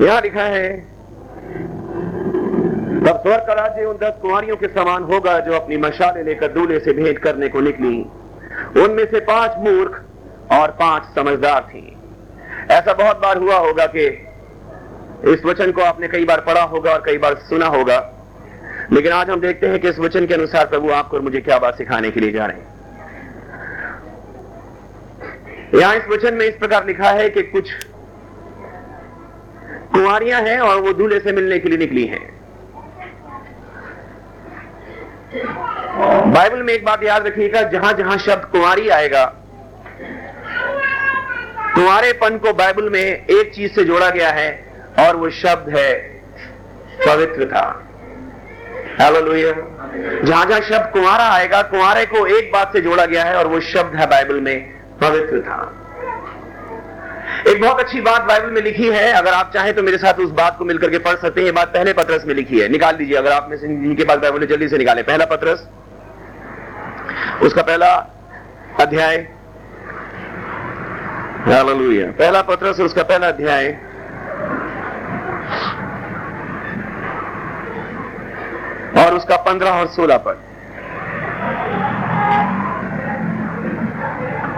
यहाँ लिखा है, तब स्वर्ग का राज्य उन दस कुंवारियों के समान होगा जो अपनी मशाले लेकर दूल्हे से भेंट करने को निकली। उनमें से पाँच मूर्ख और पाँच समझदार थी। ऐसा बहुत बार हुआ होगा कि इस वचन को आपने कई बार पढ़ा होगा और कई बार सुना होगा। लेकिन आज हम देखते हैं कि इस वचन के अनुसार प्रभु आपको और मुझे क्या बात सिखाने के लिए जा रहे हैं। यहाँ इस वचन में इस प्रकार लिखा है कि कुछ कुंवारियाँ हैं और वो दूल्हे से मिलने के लिए निकली हैं। बाइबल में एक बात याद रखिएगा, जहाँ जहाँ शब्द कुंवारी आएगा, कुंवारेपन को बाइबल में एक चीज़ से जोड़ा गया है और वो शब्द है पवित्रता। हालेलुया। जहाँ जहाँ शब्द कुंवारा आएगा, कुंवारे को एक बात से जोड़ा गया है और वो शब्द है बाइबल में पवित्रता। एक बहुत अच्छी बात बाइबल में लिखी है। अगर आप चाहें तो मेरे साथ उस बात को मिलकर के पढ़ सकते हैं। ये बात पहले पत्रस में लिखी है। निकाल लीजिए अगर आप में से जिनके पास बाइबल है, जल्दी से निकालें। पहला पत्रस, उसका पहला अध्याय। पहला पत्रस, उसका पहला अध्याय। और उसका पंद्रह और सोलह पद।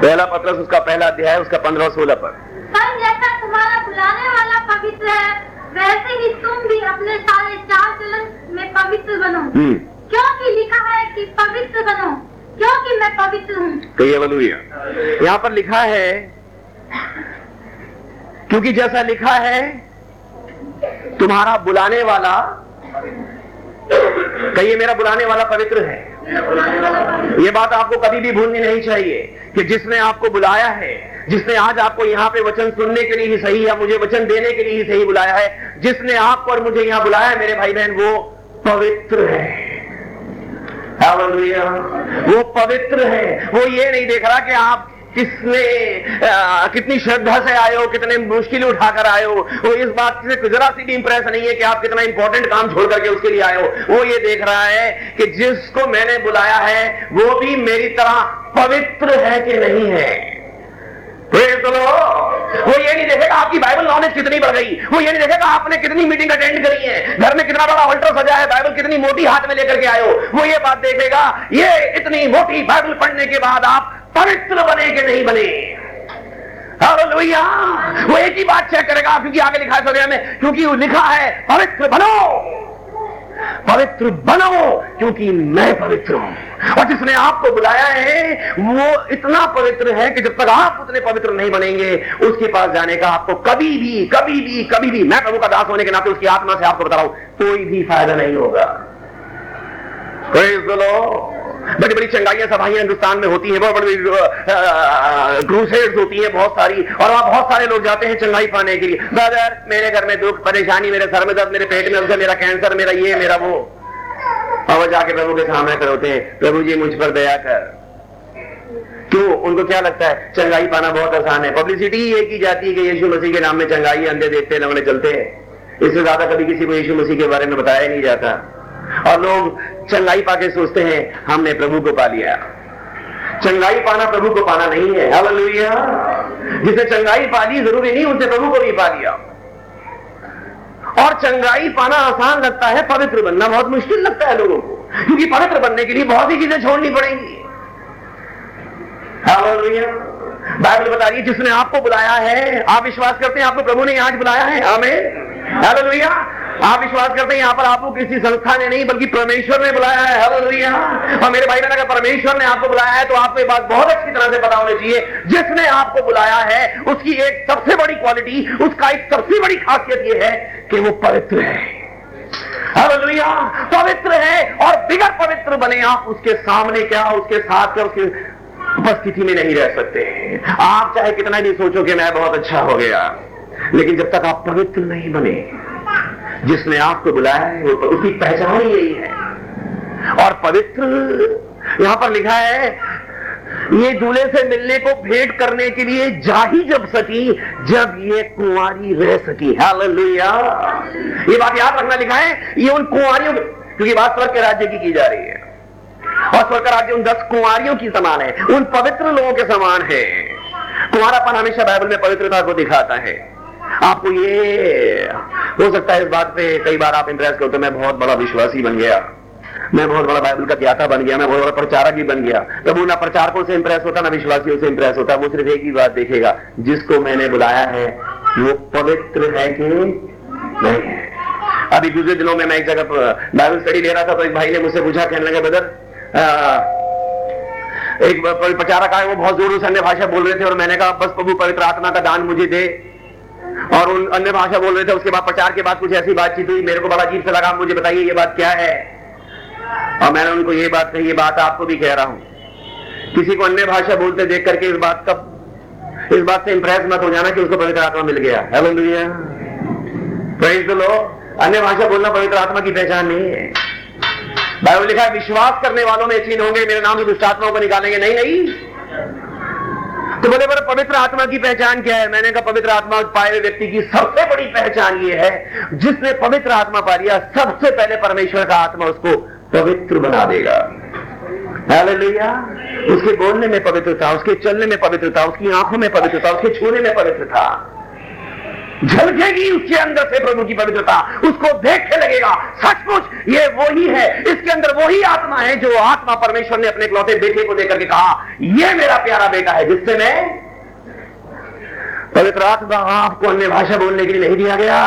पहला पत्रस, उसका पहला अध्याय, उसका पंद्रह और सोलह पद। पर जैसा तुम्हारा बुलाने वाला पवित्र है वैसे ही तुम भी अपने सारे चार चलन में पवित्र बनो। हम्म। क्योंकि लिखा है कि पवित्र बनो क्योंकि मैं पवित्र हूँ। कहिए हालेलुया यहाँ पर लिखा है क्योंकि जैसा लिखा है तुम्हारा बुलाने वाला कहिए मेरा बुलाने वाला पवित्र है। ये बात आपको कभी भी भूलनी नहीं चाहिए कि जिसने आपको बुलाया है जिसने आज आपको यहाँ पे वचन सुनने के लिए ही सही या मुझे वचन देने के लिए ही सही बुलाया है जिसने आपको और मुझे यहाँ बुलाया है मेरे भाई बहन वो पवित्र है। वो पवित्र है। वो ये नहीं देख रहा कि आप किसने आ, कितनी श्रद्धा से आए हो कितने मुश्किल उठाकर आए हो। वो इस बात से जरा सी भी इंप्रेस नहीं है कि आप कितना इंपॉर्टेंट काम छोड़ करके उसके लिए आए हो। वो ये देख रहा है कि जिसको मैंने बुलाया है वो भी मेरी तरह पवित्र है कि नहीं है. वो ये नहीं देखेगा आपकी बाइबल नॉलेज कितनी बढ़ गई। वो ये नहीं देखेगा आपने कितनी मीटिंग अटेंड करी है। घर में कितना बड़ा ऑल्टर सजा है बाइबल कितनी मोटी हाथ में लेकर के आयो वो ये बात देखेगा, ये इतनी मोटी बाइबल पढ़ने के बाद आप पवित्र बने के नहीं बने? वो एक ही बात चेक करेगा, क्योंकि आगे लिखा है में, क्योंकि लिखा है, पवित्र बनो। पवित्र बनो क्योंकि मैं पवित्र हूँ और जिसने आपको बुलाया है, वो इतना पवित्र है कि जब तक आप उतने पवित्र नहीं बनेंगे, उसके पास जाने का आपको कभी भी कभी भी कभी भी, मैं प्रभु का दास होने के नाते उसकी आत्मा से आपको बता रहा हूँ, कोई भी फ़ायदा नहीं होगा कोई. बड़ी बड़ी चंगाइयाँ सभाएँ हिंदुस्तान में होती हैं, बहुत बड़ी क्रूसेड्स होती हैं बहुत सारी, और वहाँ बहुत सारे लोग जाते हैं चंगाई पाने के लिए। ब्रदर, मेरे घर में दुख, परेशानी, मेरे सर में दर्द, मेरे पेट में मेरा कैंसर, मेरा ये, मेरा वो। और जाके प्रभु के सामने खड़े हैं। प्रभु जी, मुझ पर दया कर। क्यों? उनको क्या लगता है? चंगाई पाना बहुत आसान है। पब्लिसिटी ये की जाती है कि यीशु मसीह के नाम में चंगाई अंधे देखते हैं लंगड़े चलते हैं। इससे ज़्यादा कभी किसी को यीशु मसीह के बारे में बताया नहीं जाता। और लोग चंगाई पाके सोचते हैं, हमने प्रभु को पा लिया। चंगाई पाना प्रभु को पाना नहीं है। हालेलुया जिसे चंगाई पा ली ज़रूरी नहीं, उनसे प्रभु को भी पा लिया। और चंगाई पाना आसान लगता है, पवित्र बनना बहुत मुश्किल लगता है लोगों को, क्योंकि पवित्र बनने के लिए बहुत सी चीज़ें छोड़नी पड़ेंगी। बाइबल बता रही है, जिसने आपको बुलाया है, आप विश्वास करते हैं, आपको प्रभु ने आज बुलाया है। हमें हालेलुया आप विश्वास करते हैं यहाँ पर आपको किसी संस्था ने नहीं, बल्कि परमेश्वर ने बुलाया है। हालेलुया और मेरे भाई बहन अगर परमेश्वर ने आपको बुलाया है तो आपको ये बात बहुत अच्छी तरह से पता होनी चाहिए। जिसने आपको बुलाया है, उसकी एक सबसे बड़ी क्वालिटी उसका एक सबसे बड़ी खासियत ये है कि वो पवित्र है। हालेलुया पवित्र है और बिगड़ पवित्र बने आप उसके सामने क्या, उसके साथ क्या, उसके उपस्थिति में नहीं रह सकते। आप चाहे कितना भी सोचो कि मैं बहुत अच्छा हो गया। लेकिन जब तक आप पवित्र नहीं बने, जिसने आपको बुलाया है, वो उसकी पहचान यही है और पवित्र, यहाँ पर लिखा है, ये दूल्हे से मिलने को भेंट करने के लिए जा ही जब सकी, जब ये कुंवारी रह सकी। हालेलुया। ये बात याद रखना लिखा है, ये उन कुंवारियों क्योंकि बात स्वर्ग के राज्य की की जा रही है। और स्वर्ग का राज्य उन दस कुंवारियों की समान है, उन पवित्र लोगों के समान है। कुंवारापन हमेशा बाइबल में पवित्रता को दिखाता है। आपको ये, हो सकता है इस बात पे कई बार आप इंप्रेस करते मैं बहुत बड़ा विश्वासी बन गया। मैं बहुत बड़ा बाइबल का ज्ञाता बन गया, मैं बहुत बड़ा प्रचारक भी बन गया। प्रभु ना प्रचारकों से इंप्रेस होता, ना विश्वासियों से इंप्रेस होता, वो सिर्फ़ एक ही बात देखेगा, जिसको मैंने बुलाया है, वो पवित्र है कि नहीं है। अभी दूसरे दिनों में मैं एक जगह बाइबल स्टडी ले रहा था तो एक भाई ने मुझसे पूछा, कहने लगे बदर एक प्रचारक आए, वो बहुत ज़ोर से अन्य भाषा बोल रहे थे और मैंने कहा, बस प्रभु पवित्र आत्मा का दान मुझे दे। और उन अन्य भाषा बोल रहे थे, उसके बाद प्रचार के बाद कुछ ऐसी बातचीत हुई। मेरे को बड़ा अजीब से लगा मुझे बताइए ये बात क्या है? और मैंने उनको ये बात कही, ये बात आपको भी कह रहा हूँ। किसी को अन्य भाषा बोलते देख करके इस बात का, इस बात से इंप्रेस मत हो जाना कि उसको पवित्र आत्मा मिल गया। है प्रेज लो अन्य भाषा बोलना पवित्र आत्मा की पहचान नहीं है। बाइबल लिखा है, विश्वास करने वालों में चिन्ह होंगे, मेरे नाम से दुष्ट आत्माओं को निकालेंगे। नहीं नहीं। तो बोले पर पवित्र आत्मा की पहचान क्या है? मैंने कहा, पवित्र आत्मा पाए हुए व्यक्ति की सबसे बड़ी पहचान ये है, जिसने पवित्र आत्मा पा लिया, सबसे पहले परमेश्वर का आत्मा उसको पवित्र बना देगा। उसके बोलने में पवित्रता, उसके चलने में पवित्रता, उसकी आँखों में पवित्रता, उसके छूने में पवित्रता। झलकेगी उसके अंदर से प्रभु की पवित्रता। उसको देख के लगेगा। सचमुच, ये वही है। इसके अंदर वही आत्मा है जो आत्मा परमेश्वर ने अपने इकलौते बेटे को लेकर के कहा, ये मेरा प्यारा बेटा है, जिससे मैं पवित्र आत्मा आपको अन्य भाषा बोलने के लिए नहीं दिया गया।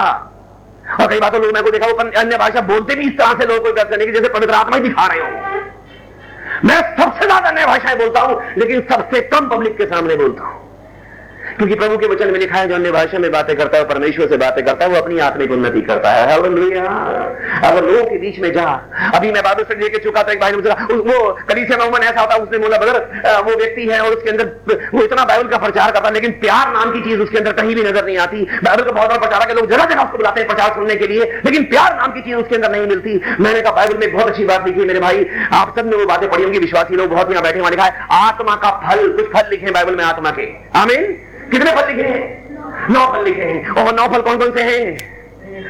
और कई बातों लोग मैं को देखा, वो अन्य भाषा बोलते भी इस तरह से लोगों को करने की, जैसे पवित्र आत्मा ही दिखा रहे हो। मैं सबसे ज़्यादा अन्य भाषाएँ बोलता हूँ, लेकिन सबसे कम पब्लिक के सामने बोलता हूँ। क्योंकि प्रभु के वचन में लिखा है, जो अन्य भाषा में बातें करता है परमेश्वर से बातें करता है, वो अपनी आत्मिक उन्नति करता है। अगर लोगों के बीच में जा, अभी मैं बाबू से लेके चुका था, एक भाई ने मुझे वो कलीसिया में उमन ऐसा होता उसने बोला बगर वो व्यक्ति है और उसके अंदर वो इतना बाइबल का प्रचार करता है, लेकिन प्यार नाम की चीज़ उसके अंदर कहीं भी नज़र नहीं आती। बाइबल का बहुत बड़ा प्रचार के लोग जगह जगह उसको बुलाते हैं प्रचार सुनने के लिए, लेकिन प्यार नाम की चीज़ उसके अंदर नहीं मिलती। मैंने कहा, बाइबल में बहुत अच्छी बात लिखी मेरे भाई, आप सबने वो बातें पढ़ी होंगी, विश्वासी लोग, बहुत यहाँ बैठे हुए लिखा है, आत्मा का फल, कुछ फल लिखे बाइबल में आत्मा के। आमीन। कितने फल लिखे हैं? नौ फल लिखे हैं। और नौ फल कौन कौन से हैं?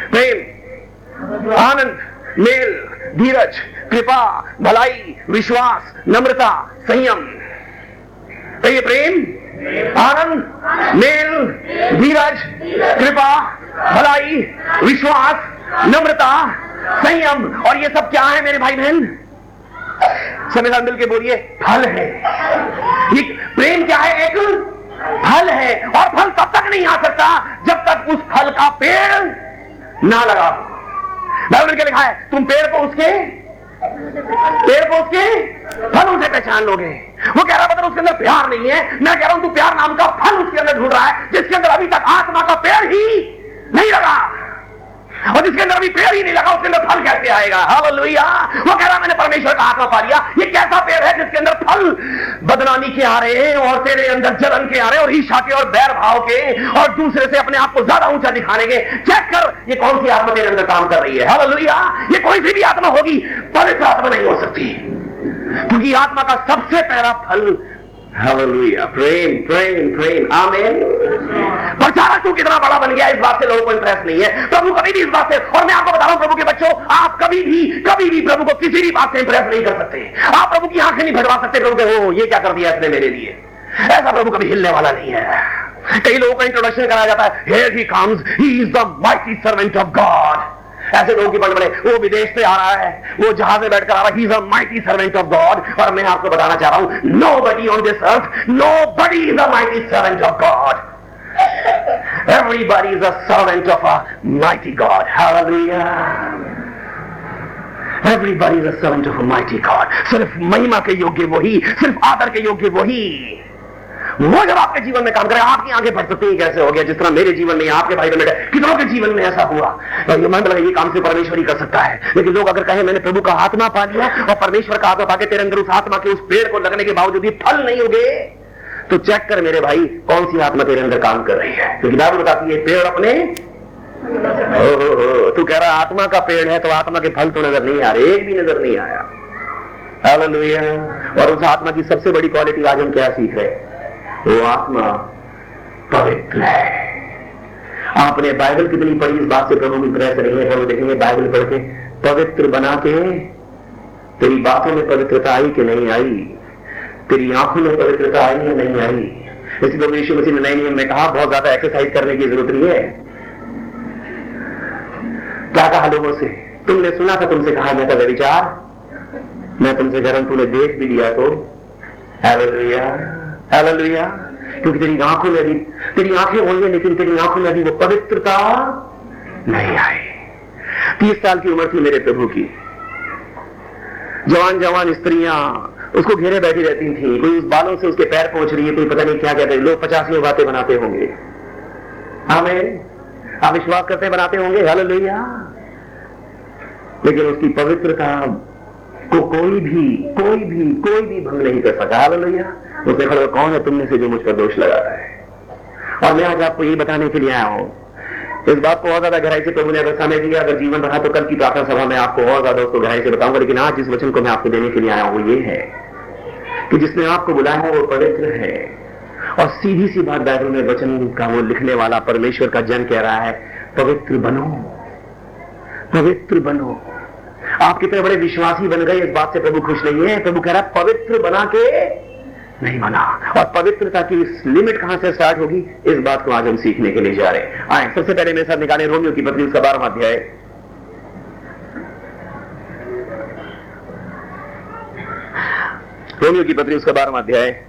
प्रेम, आनंद, मेल, धीरज, कृपा, भलाई, विश्वास, नम्रता, संयम। तो ये प्रेम, आनंद, मेल, धीरज, कृपा, भलाई, विश्वास, नम्रता, संयम। और ये सब क्या है मेरे भाई बहन? समय मिल के बोलिए, फल है। ये प्रेम क्या है एक? फल है और फल तब तक नहीं आ सकता जब तक उस फल का पेड़ ना लगा बाइबल के लिखा है? तुम पेड़ को उसके पेड़ को उसके फल उसे पहचान लोगे। वो कह रहा मतलब उसके अंदर प्यार नहीं है। मैं कह रहा हूँ, तू प्यार नाम का फल उसके अंदर ढूंढ रहा है, जिसके अंदर अभी तक आत्मा का पेड़ ही नहीं लगा। और जिसके अंदर अभी पेड़ ही नहीं लगा, उसके अंदर फल कैसे आएगा? हालेलुया वो कह रहा, मैंने परमेश्वर का आत्मा पा लिया। ये कैसा पेड़ है जिसके अंदर फल बदनामी के आ रहे हैं और तेरे अंदर जलन के आ रहे हैं और ईशा के और बैर भाव के और दूसरे से अपने आप को ज़्यादा ऊँचा दिखाने के? चेक कर, ये कौन सी आत्मा तेरे अंदर काम कर रही है? हालेलुया ये कोई सी भी आत्मा होगी, पवित्र आत्मा नहीं हो सकती। क्योंकि आत्मा का सबसे पहला फल Hallelujah. Praying, praying, praying. Amen. प्रचारक तू कितना बड़ा बन गया इस बात से लोगों को इंप्रेस नहीं है प्रभु कभी भी इस बात से और मैं आपको बता रहा हूँ प्रभु के बच्चों आप कभी भी कभी भी प्रभु को किसी भी बात से इंप्रेस नहीं कर सकते आप प्रभु की आँखें नहीं भटवा सकते प्रभु के हो ये क्या कर दिया इसने मेरे लिए ऐसा प्रभु कभी हिलने वाला नहीं है कई लोगों का इंट्रोडक्शन कराया जाता है he comes. He is the mighty servant of God. ऐसे लोगों की बड़े बड़े वो विदेश से आ रहा है वो जहाज़ से बैठकर आ रहा है माइटी सर्वेंट ऑफ़ गॉड और मैं आपको बताना चाह रहा हूँ nobody on this earth nobody is a mighty servant of God Everybody is a servant of a mighty God. Hallelujah. Everybody is a servant of a mighty God. सिर्फ़ महिमा के योग्य वही, सिर्फ़ आदर के योग्य वही वो जब आपके जीवन में काम करे, आपकी आँखें बढ़ सकती है, कैसे हो गया, जिस तरह मेरे जीवन में आपके भाई बेटे कितनों के जीवन में ऐसा हुआ? तो ये मन ये काम से परमेश्वर ही कर सकता है। लेकिन लोग अगर कहे, मैंने प्रभु का आत्मा पा लिया और परमेश्वर का आत्मा पाके तेरे अंदर उस आत्मा के उस पेड़ को लगने के बावजूद भी फल नहीं उगे तो चेक कर मेरे भाई, कौन सी आत्मा तेरे अंदर काम कर रही है? क्योंकि बाबू बताती है, पेड़ अपने तू कह रहा, आत्मा का पेड़ है तो आत्मा के फल तो नज़र नहीं आ रहे, एक भी नज़र नहीं आया। और उस आत्मा की सबसे बड़ी क्वालिटी आज हम क्या सीख रहे हैं? वो आत्मा पवित्र है। आपने बाइबल कितनी पढ़ी, इस बात से प्रभु की तरह करेंगे फिर वो देखेंगे बाइबल पढ़ के पवित्र बना के, तेरी बातों में पवित्रता आई कि नहीं आई? तेरी आँखों में पवित्रता आई या नहीं आई? इसी प्रभु यीशु मसीह ने नए नियम में कहा, बहुत ज़्यादा एक्सरसाइज करने की ज़रूरत नहीं है। क्या कहा लोगों से? तुमने सुना था, तुमसे कहा, मैं था विचार मैं तुमसे हूँ तूने देख भी लिया तो। हालेलुया क्योंकि तेरी आँखों में अभी तेरी आँखें होंगी, लेकिन तेरी आँखों में अभी वो पवित्रता नहीं आई। तीस साल की उम्र थी मेरे प्रभु की। जवान जवान स्त्रियाँ, उसको घेरे बैठी रहती थी। कोई उस बालों से उसके पैर पहुँच रही है, कोई पता नहीं क्या कहते लोग पचासी बातें बनाते होंगे। हमें आप विश्वास करते बनाते होंगे हल लोहिया लेकिन उसकी पवित्रता को कोई भी कोई भी कोई भी भंग नहीं कर सका। हल लोहिया उसने खड़ा कौन है तुमने से जो मुझ पर दोष लगा रहा है? और मैं आज आपको ये बताने के लिए आया हूँ। इस बात को और ज़्यादा गहराई से प्रभु ने अगर समय दिया, अगर जीवन रहा तो कल की प्रार्थना सभा में आपको और ज़्यादा उसको गहराई से बताऊँगा। लेकिन आज जिस वचन को मैं आपको देने के लिए आया हूँ ये है कि जिसने आपको बुलाया वो पवित्र है। और सीधी सी बात बाइबल में वचन का वो लिखने वाला परमेश्वर का जन कह रहा है, पवित्र बनो पवित्र बनो। आप कितने बड़े विश्वासी बन गए, इस बात से प्रभु खुश नहीं है। प्रभु कह रहा है, पवित्र बना के नहीं बना और पवित्रता की इस लिमिट कहाँ से स्टार्ट होगी? इस बात को आज हम सीखने के लिए जा रहे हैं। आए, सबसे पहले मेरे साथ निकाले रोमियो की पत्नी, उसका बारहवा अध्याय। रोमियो की पत्नी, उसका बारहवा अध्याय।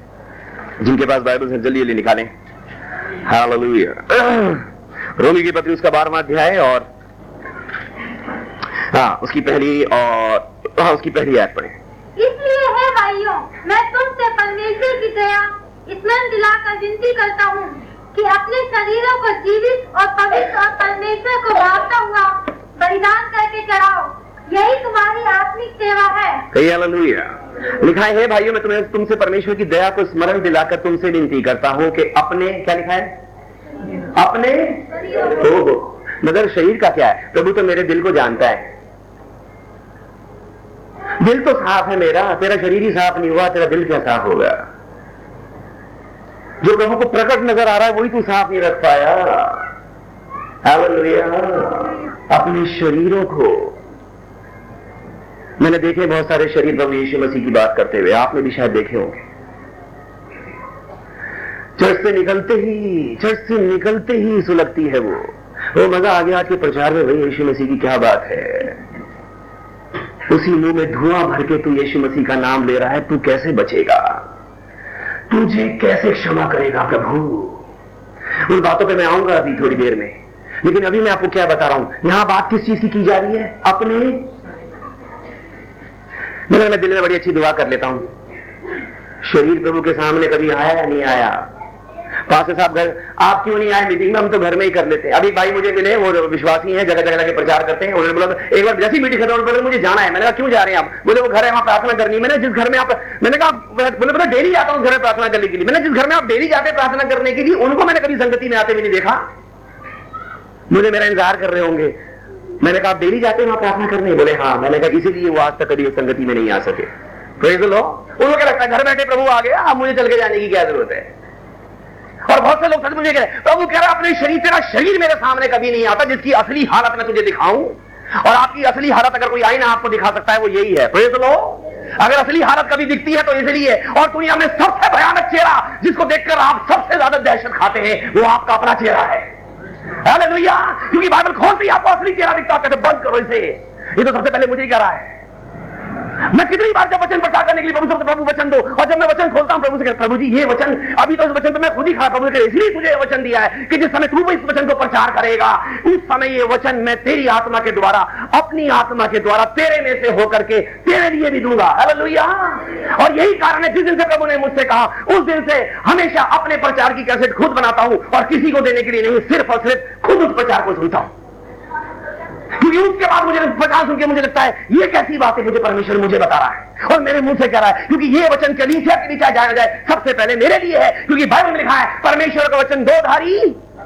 जिनके पास बाइबल से जल्दी जल्दी निकालें। हालेलुया रोमियो की पत्नी, उसका बारहवा अध्याय और हाँ उसकी पहली और हाँ उसकी पहली ऐप पढ़े। इसलिए है भाइयों मैं तुमसे परमेश्वर की दया स्मरण दिलाकर विनती करता हूँ कि अपने शरीरों को जीवित और पवित्र और परमेश्वर को भावता हुआ बलिदान करके चढ़ाओ। यही तुम्हारी आत्मिक सेवा है। लिखा है भाइयों मैं तुम्हें तुमसे परमेश्वर की दया को स्मरण दिलाकर तुमसे विनती करता हूँ कि अपने क्या लिखा है? अपने? हो हो मगर शरीर का क्या है? प्रभु तो मेरे दिल को जानता है। दिल तो साफ़ है मेरा, तेरा शरीर ही साफ़ नहीं हुआ, तेरा दिल क्या साफ़ होगा जो प्रभु को प्रकट नज़र आ रहा है, वही तू साफ़ नहीं रख पाया। अपने शरीरों को। मैंने देखे बहुत सारे शरीर प्रभु यीशु मसीह की बात करते हुए। आपने भी शायद देखे होंगे। चर्च से निकलते ही, चर्च से निकलते ही सुलगती है वो। वो मज़ा आ गया आज के प्रचार में, भाई, यीशु मसीह की क्या बात है? उसी मुँह में धुआँ भर के तू यीशु मसीह का नाम ले रहा है, तू कैसे बचेगा? तुझे कैसे क्षमा करेगा प्रभु? उन बातों पे मैं आऊँगा अभी थोड़ी देर में। लेकिन अभी मैं आपको क्या बता रहा हूँ? यहाँ बात किस चीज़ की की जा रही है? अपने? मैं दिल में बड़ी अच्छी दुआ कर लेता हूँ। शरीर प्रभु के सामने कभी आया या नहीं आया? पास्टर साहब घर, आप क्यों नहीं आए? मीटिंग में हम तो घर में ही कर लेते हैं। अभी भाई मुझे मिले, वो विश्वासी हैं, जगह जगह के प्रचार करते हैं। उन्होंने बोला, एक बार जैसी मीटिंग खत्म बोले मुझे जाना है। मैंने कहा, क्यों जा रहे हैं आप? बोले, वो घर है, वहाँ प्रार्थना करनी मैंने जिस घर में आप, मैंने कहा बोले बोले डेली आता हूँ घर में प्रार्थना करने के लिए। मैंने जिस घर में आप डेली जाते हैं प्रार्थना करने के लिए, उनको मैंने कभी संगति में आते भी नहीं देखा। मुझे मेरा इंतज़ार कर रहे होंगे। मैंने कहा, आप डेली जाते हैं वहाँ प्रार्थना करने? बोले हाँ। मैंने कहा, इसीलिए वो आज तक कभी संगति में नहीं आ सके। प्रेज लो। उनको लगता है, घर बैठे प्रभु आ गया अब मुझे चल के जाने की क्या ज़रूरत है? और बहुत से लोग सच मुझे कह रहे प्रभु कह रहा अपने शरीर तेरा शरीर मेरे सामने कभी नहीं आता, जिसकी असली हालत मैं तुझे दिखाऊँ। और आपकी असली हालत अगर कोई आईना आपको दिखा सकता है, वो यही है। प्रेज लो अगर असली हालत कभी दिखती है तो इसलिए, और दुनिया में सबसे भयानक चेहरा, जिसको देखकर आप सबसे ज़्यादा दहशत खाते हैं, वो आपका अपना चेहरा है। क्योंकि बाइबल खोलती आपको असली चेहरा दिखता कहते बंद करो इसे। ये तो सबसे पहले मुझे ही कह रहा है। मैं कितनी बार जब वचन प्रचार करने के लिए प्रभु प्रभु वचन दो, और जब मैं वचन खोलता हूँ प्रभु से प्रभु जी, ये वचन, अभी तो इस वचन पे मैं खुद ही खड़ा, प्रभु इसलिए तुझे ये वचन दिया है कि जिस समय तू भी इस वचन को प्रचार करेगा, उस समय ये वचन मैं तेरी आत्मा के द्वारा, अपनी आत्मा के द्वारा तेरे में से होकर के तेरे लिए भी दूँगा। और यही कारण है, जिस दिन से प्रभु ने मुझसे कहा, उस दिन से हमेशा अपने प्रचार की कैसेट खुद बनाता हूँ, और किसी को देने के लिए नहीं, सिर्फ़ और सिर्फ़ खुद उस प्रचार को सुनता हूँ। क्योंकि के बाद मुझे वचन सुन के मुझे लगता है ये कैसी बात है मुझे परमेश्वर मुझे बता रहा है और मेरे मुँह से कह रहा है, क्योंकि ये वचन कलीसिया के नीचे जाया जाए, सबसे पहले मेरे लिए है, क्योंकि बाइबल में लिखा है, परमेश्वर का वचन दो धारी।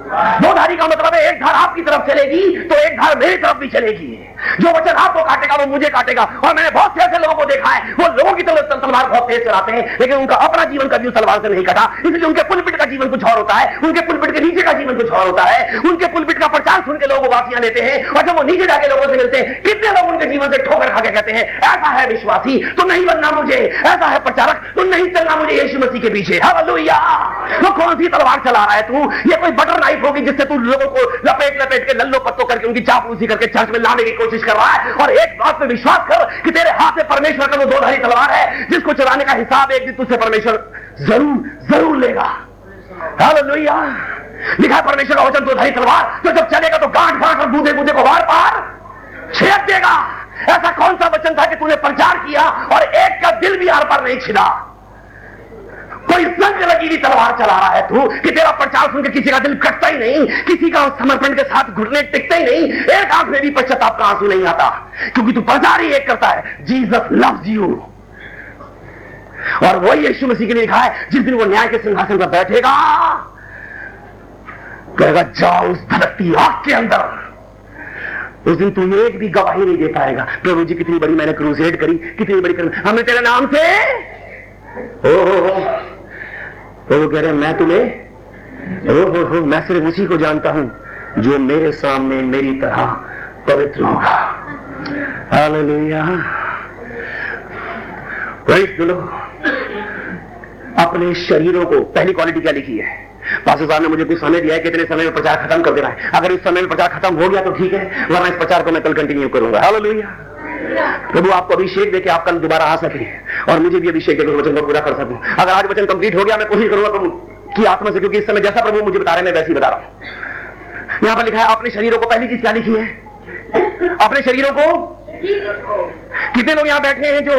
दो धारी का मतलब है, एक धार आपकी तरफ़ चलेगी तो एक धार मेरी तरफ़ भी चलेगी। जो वचन आपको काटेगा, वो मुझे काटेगा। और मैंने बहुत से ऐसे लोगों को देखा है, वो लोगों की तरफ़ तलवार बहुत तेज चलाते हैं, लेकिन उनका अपना जीवन कभी तलवार से नहीं कटा। इसलिए उनके पुलपिट का जीवन कुछ और होता है, उनके पुलपिट के नीचे का जीवन कुछ और होता है। उनके पुलपिट का प्रचार सुन के लोग वासियाँ लेते हैं, और जब वो नीचे जाके लोगों से मिलते हैं, कितने लोग उनके जीवन से ठोकर खा के कहते हैं, ऐसा है विश्वासी तो नहीं बनना मुझे, ऐसा है प्रचारक तो नहीं चलना मुझे यीशु मसीह के पीछे। हालेलुया! वो कौन सी तलवार चला रहा है तू? ये कोई बटर नाइफ होगी जिससे तू लोगों को लपेट लपेट के लल्लो पत्तों करके, उनकी चापूसी करके चर्च में लाने की कोशिश कर रहा है। और एक बात पे विश्वास कर कि तेरे हाथ में परमेश्वर का वो दो धारी तलवार है, जिसको चलाने का हिसाब एक दिन तुझसे परमेश्वर ज़रूर ज़रूर लेगा। हालेलुया। लिखा परमेश्वर का वचन दो धारी तलवार तो जब चलेगा तो गांठ गांठ और बूंदे बूंदे को वार पार छेद देगा। ऐसा कौन सा वचन था कि तूने प्रचार किया और एक का दिल भी आर पार नहीं छिड़ा कोई संग लगी हुई तलवार चला रहा है तू, कि तेरा प्रचार सुनकर किसी का दिल कटता ही नहीं, किसी का समर्पण के साथ घुटने टिकते ही नहीं, एक आँख में भी पश्चाताप का आँसू नहीं आता, क्योंकि तू प्रचार ही एक करता है, जीसस लव्स यू। और वही यीशु मसीह के लिए लिखा है, जिस दिन वो न्याय के सिंहासन पर बैठेगा, कहेगा, जाओ उस धरती आग के अंदर। उस दिन तू एक भी गवाही नहीं दे पाएगा, प्रभु जी, कितनी बड़ी मैंने क्रूसेड करी, कितनी बड़ी कर हमने तेरे नाम से ओ हो हो तो वो कह रहे मैं तुम्हें हो हो मैं सिर्फ़ उसी को जानता हूँ जो मेरे सामने मेरी तरह पवित्र होगा। अपने शरीरों को, पहली क्वालिटी क्या लिखी है? पास साहब ने मुझे कुछ समय दिया है कितने समय में प्रचार खत्म कर देना है। अगर इस समय में प्रचार खत्म हो गया तो ठीक है, वरना इस प्रचार को मैं कल कंटिन्यू करूँगा। हालेलुया। प्रभु, आपको अभिषेक देके आप कल दोबारा आ सके और मुझे भी अभिषेक देकर वचन को पूरा कर सकूँ। अगर आज वचन कंप्लीट हो गया, मैं कोशिश करूँगा प्रभु, की आत्मा से, क्योंकि इस समय जैसा प्रभु मुझे बता रहे हैं वैसे ही बता रहा हूँ। यहाँ पर लिखा है, अपने शरीरों को पहली चीज़ क्या लिखी है? अपने शरीरों को? कितने लोग यहाँ बैठे हैं जो,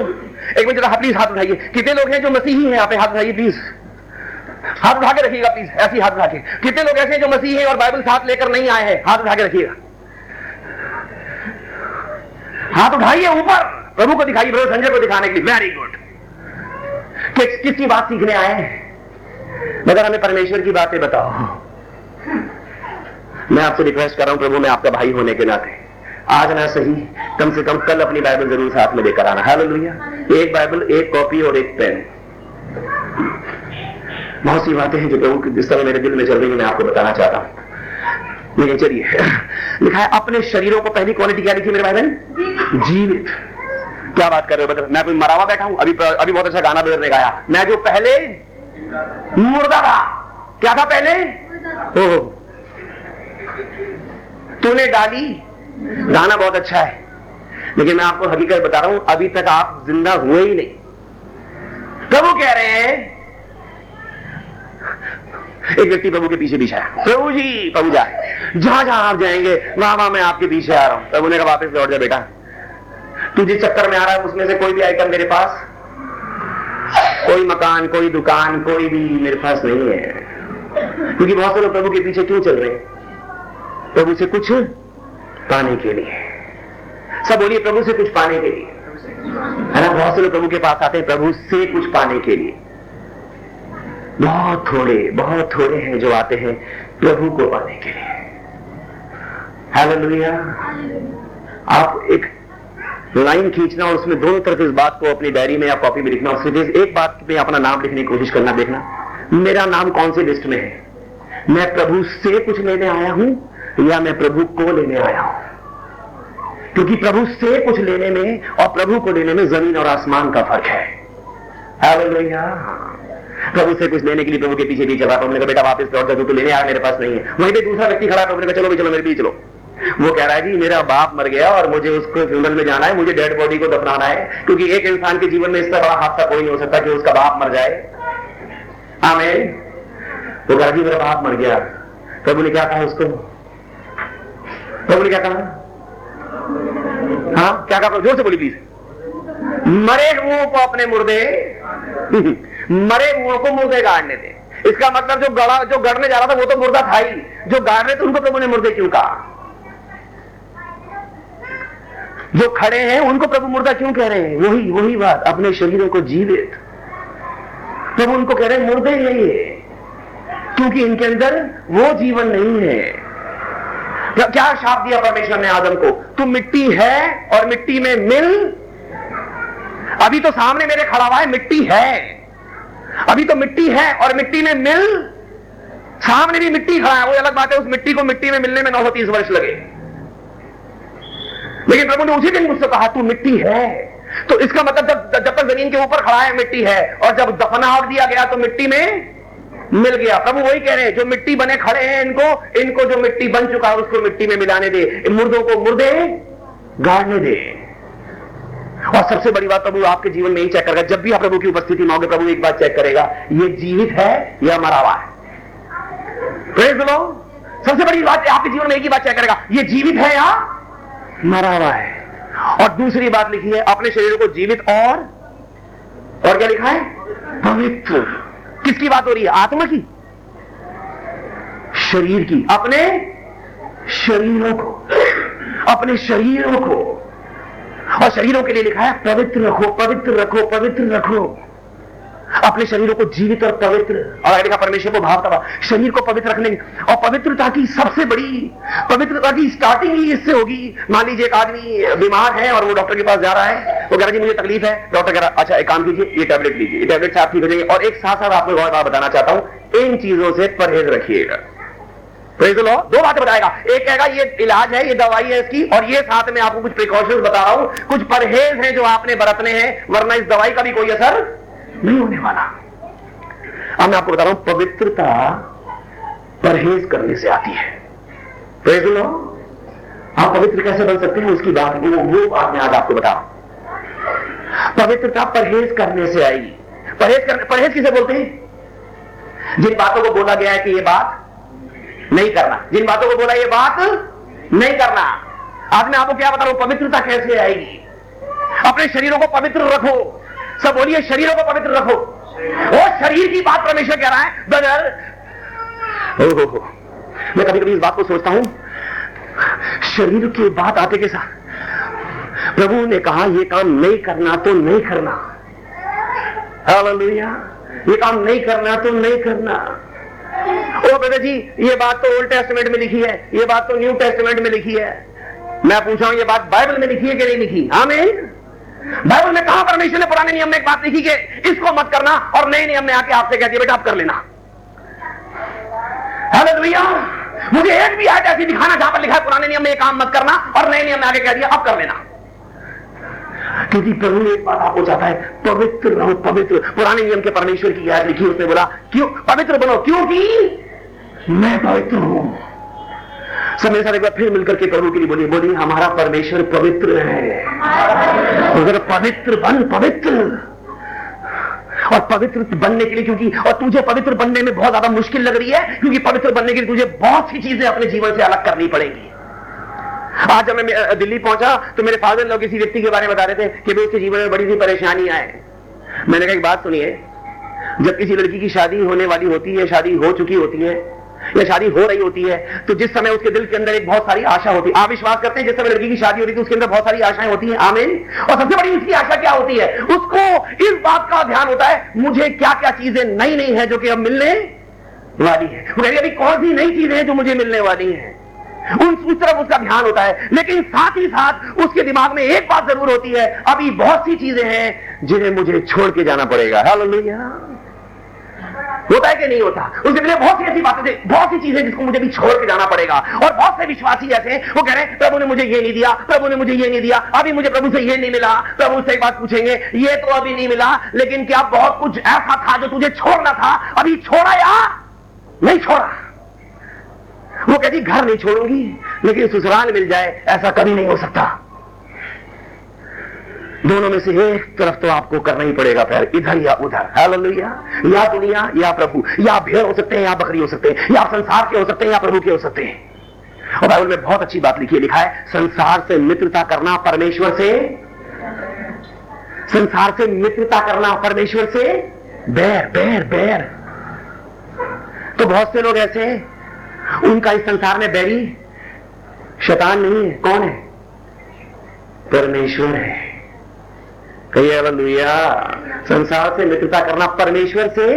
एक मिनट जरा प्लीज़ हाथ उठाइए। कितने लोग हैं जो मसीही हैं? यहाँ पे हाथ उठाइए प्लीज़ हाथ उठा के रखिएगा प्लीज़ ऐसी हाथ उठा के। कितने लोग ऐसे हैं जो मसीह हैं और बाइबल साथ लेकर नहीं आए हैं? हाथ उठा के रखिएगा। हाथ उठाइए ऊपर। प्रभु को दिखाइए, प्रभु संजय को दिखाने के लिए। वेरी गुड किस किसकी बात सीखने आए हैं? मगर हमें परमेश्वर की बातें बताओ। मैं आपसे रिक्वेस्ट कर रहा हूँ, प्रभु, मैं आपका भाई होने के नाते। आज ना सही, कम से कम कल अपनी बाइबल ज़रूर साथ में लेकर आना। हालेलुया एक बाइबल एक कॉपी और एक पेन बहुत सी बातें हैं जो प्रभु जिस समय मेरे दिल में चल रही है, मैं आपको बताना चाहता हूँ। लेकिन चलिए। लिखा है, अपने शरीरों को पहली क्वालिटी क्या लिखी मेरे भाई बहन? जीवित। क्या बात कर रहे हो बता मैं कोई मरावा बैठा हूँ, अभी अभी बहुत अच्छा गाना बेर ने गाया मैं जो पहले मुर्दा था, क्या था पहले? ओ तूने डाली, गाना बहुत अच्छा है। लेकिन मैं आपको हकीकत बता रहा हूँ, अभी तक आप ज़िंदा हुए ही नहीं। प्रभु कह रहे हैं एक व्यक्ति प्रभु के पीछे पीछे आया प्रभु जी, प्रभु जाए। जहाँ जहाँ आप जाएँगे, वहाँ वहाँ मैं आपके पीछे आ रहा हूँ। प्रभु ने कहा, वापस लौट जा बेटा। तू जिस चक्कर में आ रहा है, उसमें से कोई भी आइटम मेरे पास, कोई मकान, कोई दुकान, कोई भी मेरे पास नहीं है। क्योंकि बहुत से लोग प्रभु के पीछे क्यों चल रहे हैं? प्रभु से कुछ पाने के लिए। सब बोलिए, प्रभु से कुछ पाने के लिए। है ना? बहुत से लोग प्रभु के पास आते हैं, प्रभु से कुछ पाने के लिए। बहुत थोड़े बहुत थोड़े हैं जो आते हैं प्रभु को पाने के लिए। हालेलुया आप एक लाइन खींचना और उसमें दोनों तरफ़ इस बात को अपनी डायरी में या कॉपी में लिखना सिर्फ़ एक बात पे अपना नाम लिखने की कोशिश करना देखना मेरा नाम कौन सी लिस्ट में है? मैं प्रभु से कुछ लेने आया हूँ या मैं प्रभु को लेने आया हूँ? क्योंकि प्रभु से कुछ लेने में और प्रभु को लेने में ज़मीन और आसमान का फ़र्क है। हालेलुया प्रभु से कुछ लेने के लिए प्रभु के पीछे भी चला प्रभु ने कहा बेटा वापस लौट जा तू लेने आया मेरे पास नहीं है। वहीं पे दूसरा व्यक्ति खड़ा प्रभु ने कहा, चलो भी चलो मेरे पीछे चलो। वो कह रहा है, जी, मेरा बाप मर गया और मुझे उसको फ्यूनरल में जाना है, मुझे डेड बॉडी को दफनाना है, क्योंकि एक इंसान के जीवन में इससे बड़ा हादसा कोई नहीं हो सकता कि उसका बाप मर जाए। आमेन। वो कहा जी, मेरा बाप मर गया। प्रभु ने क्या कहा उसको? प्रभु ने क्या कहा? हाँ क्या कहा? ज़ोर से बोली प्लीज़ मरे वो अपने मुर्दे। मरे मुँह को मुर्दे गाड़ने दे। इसका मतलब जो गड़ा, जो गड़ने जा रहा था, वो तो मुर्दा था ही। जो गाड़ रहे थे, उनको प्रभु ने मुर्दे क्यों कहा? जो खड़े हैं, उनको प्रभु मुर्दा क्यों कह रहे हैं? वही वही बात, अपने शरीरों को जीवित। प्रभु उनको कह रहे हैं, मुर्दे नहीं है। क्योंकि इनके अंदर वो जीवन नहीं है। क्या शाप दिया परमेश्वर ने आदम को? तू मिट्टी है और मिट्टी में मिल। अभी तो सामने मेरे खड़ा हुआ है, मिट्टी है। अभी तो मिट्टी है और मिट्टी में मिल, सामने भी मिट्टी खड़ा है। वो अलग बात है, उस मिट्टी को मिट्टी में मिलने में 930 वर्ष लगे। लेकिन प्रभु ने उसी दिन मुझसे कहा, तू मिट्टी है। तो इसका मतलब जब जब तक ज़मीन के ऊपर खड़ा है, मिट्टी है, और जब दफनावट दिया गया तो मिट्टी में मिल गया। प्रभु वही कह रहे हैं, जो मिट्टी बने खड़े हैं इनको इनको जो मिट्टी बन चुका है, उसको मिट्टी में मिलाने दे। मुर्दों को मुर्दे गाड़ने दे। और सबसे बड़ी बात प्रभु आपके जीवन में ही चेक करेगा। जब भी आप प्रभु की उपस्थिति में प्रभु एक बात चेक करेगा, ये जीवित है या मरा हुआ है। सबसे बड़ी बात, आपके जीवन में एक ही बात चेक करेगा, ये जीवित है या मरा हुआ है? और दूसरी बात लिखी है, अपने शरीर को जीवित और और क्या लिखा है? पवित्र। किसकी बात हो रही है? आत्मा की? शरीर की। अपने शरीरों को। अपने शरीरों को। और शरीरों के लिए लिखा है, पवित्र रखो पवित्र रखो पवित्र रखो। अपने शरीरों को जीवित और पवित्र। और लिखा परमेश्वर को भाव था शरीर को पवित्र रखने और पवित्रता की सबसे बड़ी, पवित्रता की स्टार्टिंग ही इससे होगी। मान लीजिए एक आदमी बीमार है और वो डॉक्टर के पास जा रहा है, वो कह रहा जी, मुझे तकलीफ़ है। डॉक्टर कह रहा अच्छा एक काम कीजिए, ये टैबलेट लीजिए। ये टैबलेट से आप ठीक हो जाएँगे। और एक साथ साथ आपको बात बताना चाहता हूँ, इन चीज़ों से परहेज रखिएगा। दो बातें बताएगा। एक कहेगा, ये इलाज है, ये दवाई है इसकी, और ये साथ में आपको कुछ प्रिकॉशंस बता रहा हूँ। कुछ परहेज हैं जो आपने बरतने हैं, वरना इस दवाई का भी कोई असर नहीं होने वाला। अब मैं आपको बता रहा हूँ, पवित्रता परहेज करने से आती है। प्रेज लो आप पवित्र कैसे बन सकते हैं? उसकी बात वो वो बात मैं आज आपको बता पवित्रता परहेज करने से आएगी परहेज करने परहेज किसे बोलते हैं? जिन बातों को बोला गया है कि ये बात नहीं करना। जिन बातों को बोला, ये बात नहीं करना। आज मैं आपको क्या बता रहा हूँ पवित्रता कैसे आएगी? अपने शरीरों को पवित्र रखो। सब बोलिए, शरीरों को पवित्र रखो। वो शरीर की बात परमेश्वर कह रहा है बदर ओहो। मैं कभी कभी इस बात को सोचता हूँ, शरीर की बात आते के साथ, प्रभु ने कहा यह काम नहीं करना तो नहीं करना। हालेलुया। ये काम नहीं करना तो नहीं करना। ओ बेटा जी, ये बात तो ओल्ड टेस्टमेंट में लिखी है, ये बात तो न्यू टेस्टमेंट में लिखी है। मैं पूछा हूँ, ये बात बाइबल में लिखी है कि नहीं लिखी? आमीन बाइबल में कहा परमेश्वर ने पुराने नियम में एक बात लिखी कि इसको मत करना और नए नियम में आके आपसे कहती है, बेटा, आप कर लेना। भैया मुझे एक भी आयत ऐसी दिखाना जहाँ पर लिखा है, पुराने नियम में काम मत करना और नए नियम में आगे कह दिया, अब कर लेना। क्योंकि प्रभु एक बात आपको चाहता है, पवित्र रहो, पवित्र। पुराने नियम के परमेश्वर की याद लिखी, उसने बोला, क्यों? पवित्र बनो, क्योंकि मैं पवित्र हूँ। सब मेरे साथ एक बार फिर मिलकर के प्रभु के लिए बोली बोली हमारा परमेश्वर पवित्र है। अगर पवित्र बन, पवित्र। और पवित्र बनने के लिए क्योंकि, और तुझे पवित्र बनने में बहुत ज़्यादा मुश्किल लग रही है, क्योंकि पवित्र बनने के लिए तुझे बहुत सी चीज़ें अपने जीवन से अलग करनी पड़ेगी। आज जब मैं दिल्ली पहुँचा तो मेरे फादर लोग किसी व्यक्ति के बारे में बता रहे थे कि भाई, उसके जीवन में बड़ी सी परेशानी आए। मैंने कहा, एक बात सुनिए, जब किसी लड़की की शादी होने वाली होती है, शादी हो चुकी होती है या शादी हो रही होती है तो जिस समय उसके दिल के अंदर एक बहुत सारी आशा होती है। आप विश्वास करते हैं, जिस समय लड़की की शादी होती है तो उसके अंदर बहुत सारी आशाएँ होती हैं। आमीन। और सबसे बड़ी उसकी आशा क्या होती है? उसको इस बात का ध्यान होता है, मुझे क्या क्या चीज़ें नई नई है जो कि अब मिलने वाली है। अभी कौन सी नई चीज़ें हैं जो मुझे मिलने वाली है? उन, उस तरफ़ उसका ध्यान होता है, लेकिन साथ ही साथ उसके दिमाग में एक बात ज़रूर होती है, अभी बहुत सी चीज़ें हैं जिन्हें मुझे छोड़ के जाना पड़ेगा। हालेलुया। होता है कि नहीं होता? उसके लिए बहुत सी ऐसी बातें थी बहुत सी चीज़ें जिसको मुझे भी छोड़ के जाना पड़ेगा। और बहुत से विश्वासी ऐसे वो कह रहे हैं, प्रभु ने मुझे ये नहीं दिया, प्रभु ने मुझे ये नहीं दिया, अभी मुझे प्रभु से ये नहीं मिला। प्रभु से एक बात पूछेंगे, ये तो अभी नहीं मिला, लेकिन क्या बहुत कुछ ऐसा था जो तुझे छोड़ना था? अभी छोड़ा या नहीं छोड़ा? वो कहती, घर नहीं छोड़ूँगी, लेकिन ससुराल मिल जाए, ऐसा कभी नहीं हो सकता। दोनों में से एक तरफ़ तो आपको करना ही पड़ेगा, फिर इधर या उधर। हालेलुया या दुनिया, या प्रभु। या भेड़ हो सकते हैं, या बकरी हो सकते हैं, या संसार के हो सकते हैं, या प्रभु के हो सकते हैं। और बाइबल में बहुत अच्छी बात लिखी है, लिखा है, संसार से मित्रता करना परमेश्वर से संसार से मित्रता करना परमेश्वर से बैर बैर बैर। तो बहुत से लोग ऐसे हैं, उनका इस संसार में बैरी शैतान नहीं है। कौन है? परमेश्वर है। कहिए लुया संसार से मित्रता करना परमेश्वर से?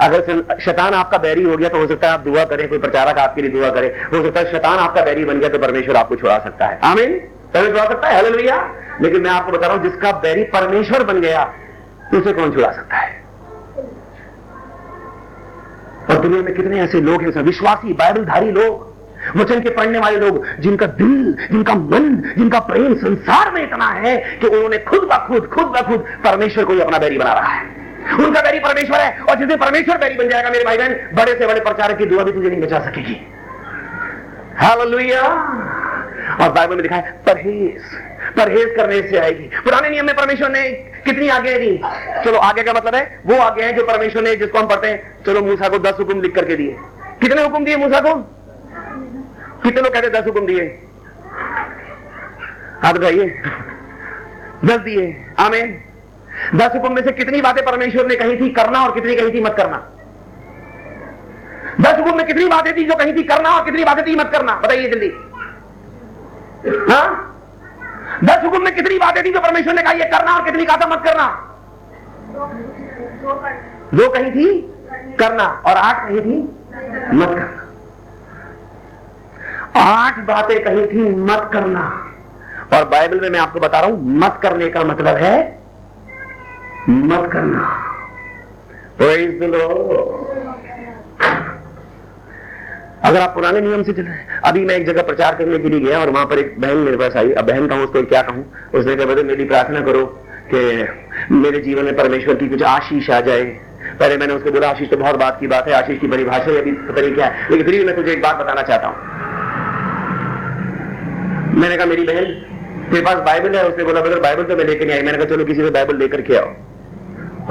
अगर शैतान आपका बैरी हो गया तो हो सकता है आप दुआ करें, कोई प्रचारक आपके लिए दुआ करे। हो सकता है शैतान आपका बैरी बन गया तो परमेश्वर आपको छुड़ा सकता है। आमीन? परमेश्वर छुड़ा सकता है हेलो भैया लेकिन मैं आपको बता रहा हूँ, जिसका बैरी परमेश्वर बन गया, उसे कौन छुड़ा सकता है? और दुनिया में कितने ऐसे लोग हैं विश्वासी, बाइबलधारी लोग। वचन के पढ़ने वाले लोग, जिनका दिल, जिनका मन, जिनका प्रेम संसार में इतना है कि उन्होंने खुद ब खुद खुद ब खुद परमेश्वर को ही अपना बैरी बना रहा है। उनका बैरी परमेश्वर है, और जिस दिन परमेश्वर बैरी बन जाएगा, मेरे भाई बहन बड़े से बड़े प्रचारक की दुआ भी तुझे नहीं बचा सकेगी। हालेलुया और बाइबल में लिखा है, परहेज परहेज करने से आएगी। पुराने नियम में परमेश्वर ने कितनी आगे दी? चलो आगे का मतलब है, वो आगे है जो परमेश्वर ने, जिसको हम पढ़ते हैं, चलो, मूसा को दस हुक्म लिख करके दिए। कितने हुक्म दिए मूसा को? कितने लोग कहते दस हुक्म दिए। हाथ उठाइए दस दिए। आमेन। दस हुक्म में से कितनी बातें परमेश्वर ने कही थी, करना और कितनी कही थी, मत करना। दस हुक्म में कितनी बातें थी जो कही थी, करना और कितनी बातें थी, मत करना। बताइए जल्दी। हाँ? दस हुक्म में कितनी बातें थी जो परमेश्वर ने कहा ये करना और कितनी कहा था, मत करना। दो कही थी, करना। और आठ कही थी, मत करना। आठ बातें कही थी, मत करना। और बाइबल में मैं आपको बता रहा हूँ, मत करने का मतलब है, मत करना। अगर आप पुराने नियम से चले, अभी मैं एक जगह प्रचार करने के लिए गया और वहाँ पर एक बहन मेरे पास आई। अब बहन कहूँ उसको क्या कहूँ? उसने कहा मेरी प्रार्थना करो कि मेरे जीवन में परमेश्वर की कुछ आशीष आ जाए। पहले मैंने उसको बोला आशीष तो बहुत बात की बात है, आशीष की परिभाषा अभी पता नहीं क्या है। लेकिन फिर भी मैं तुझे एक बात बताना चाहता हूँ। मैंने कहा, मेरी बहन, तेरे पास बाइबल है? उसने बोला बदल बाइबल तो मैं लेकर नहीं आई। मैंने कहा, चलो, किसी से बाइबल लेकर के आओ।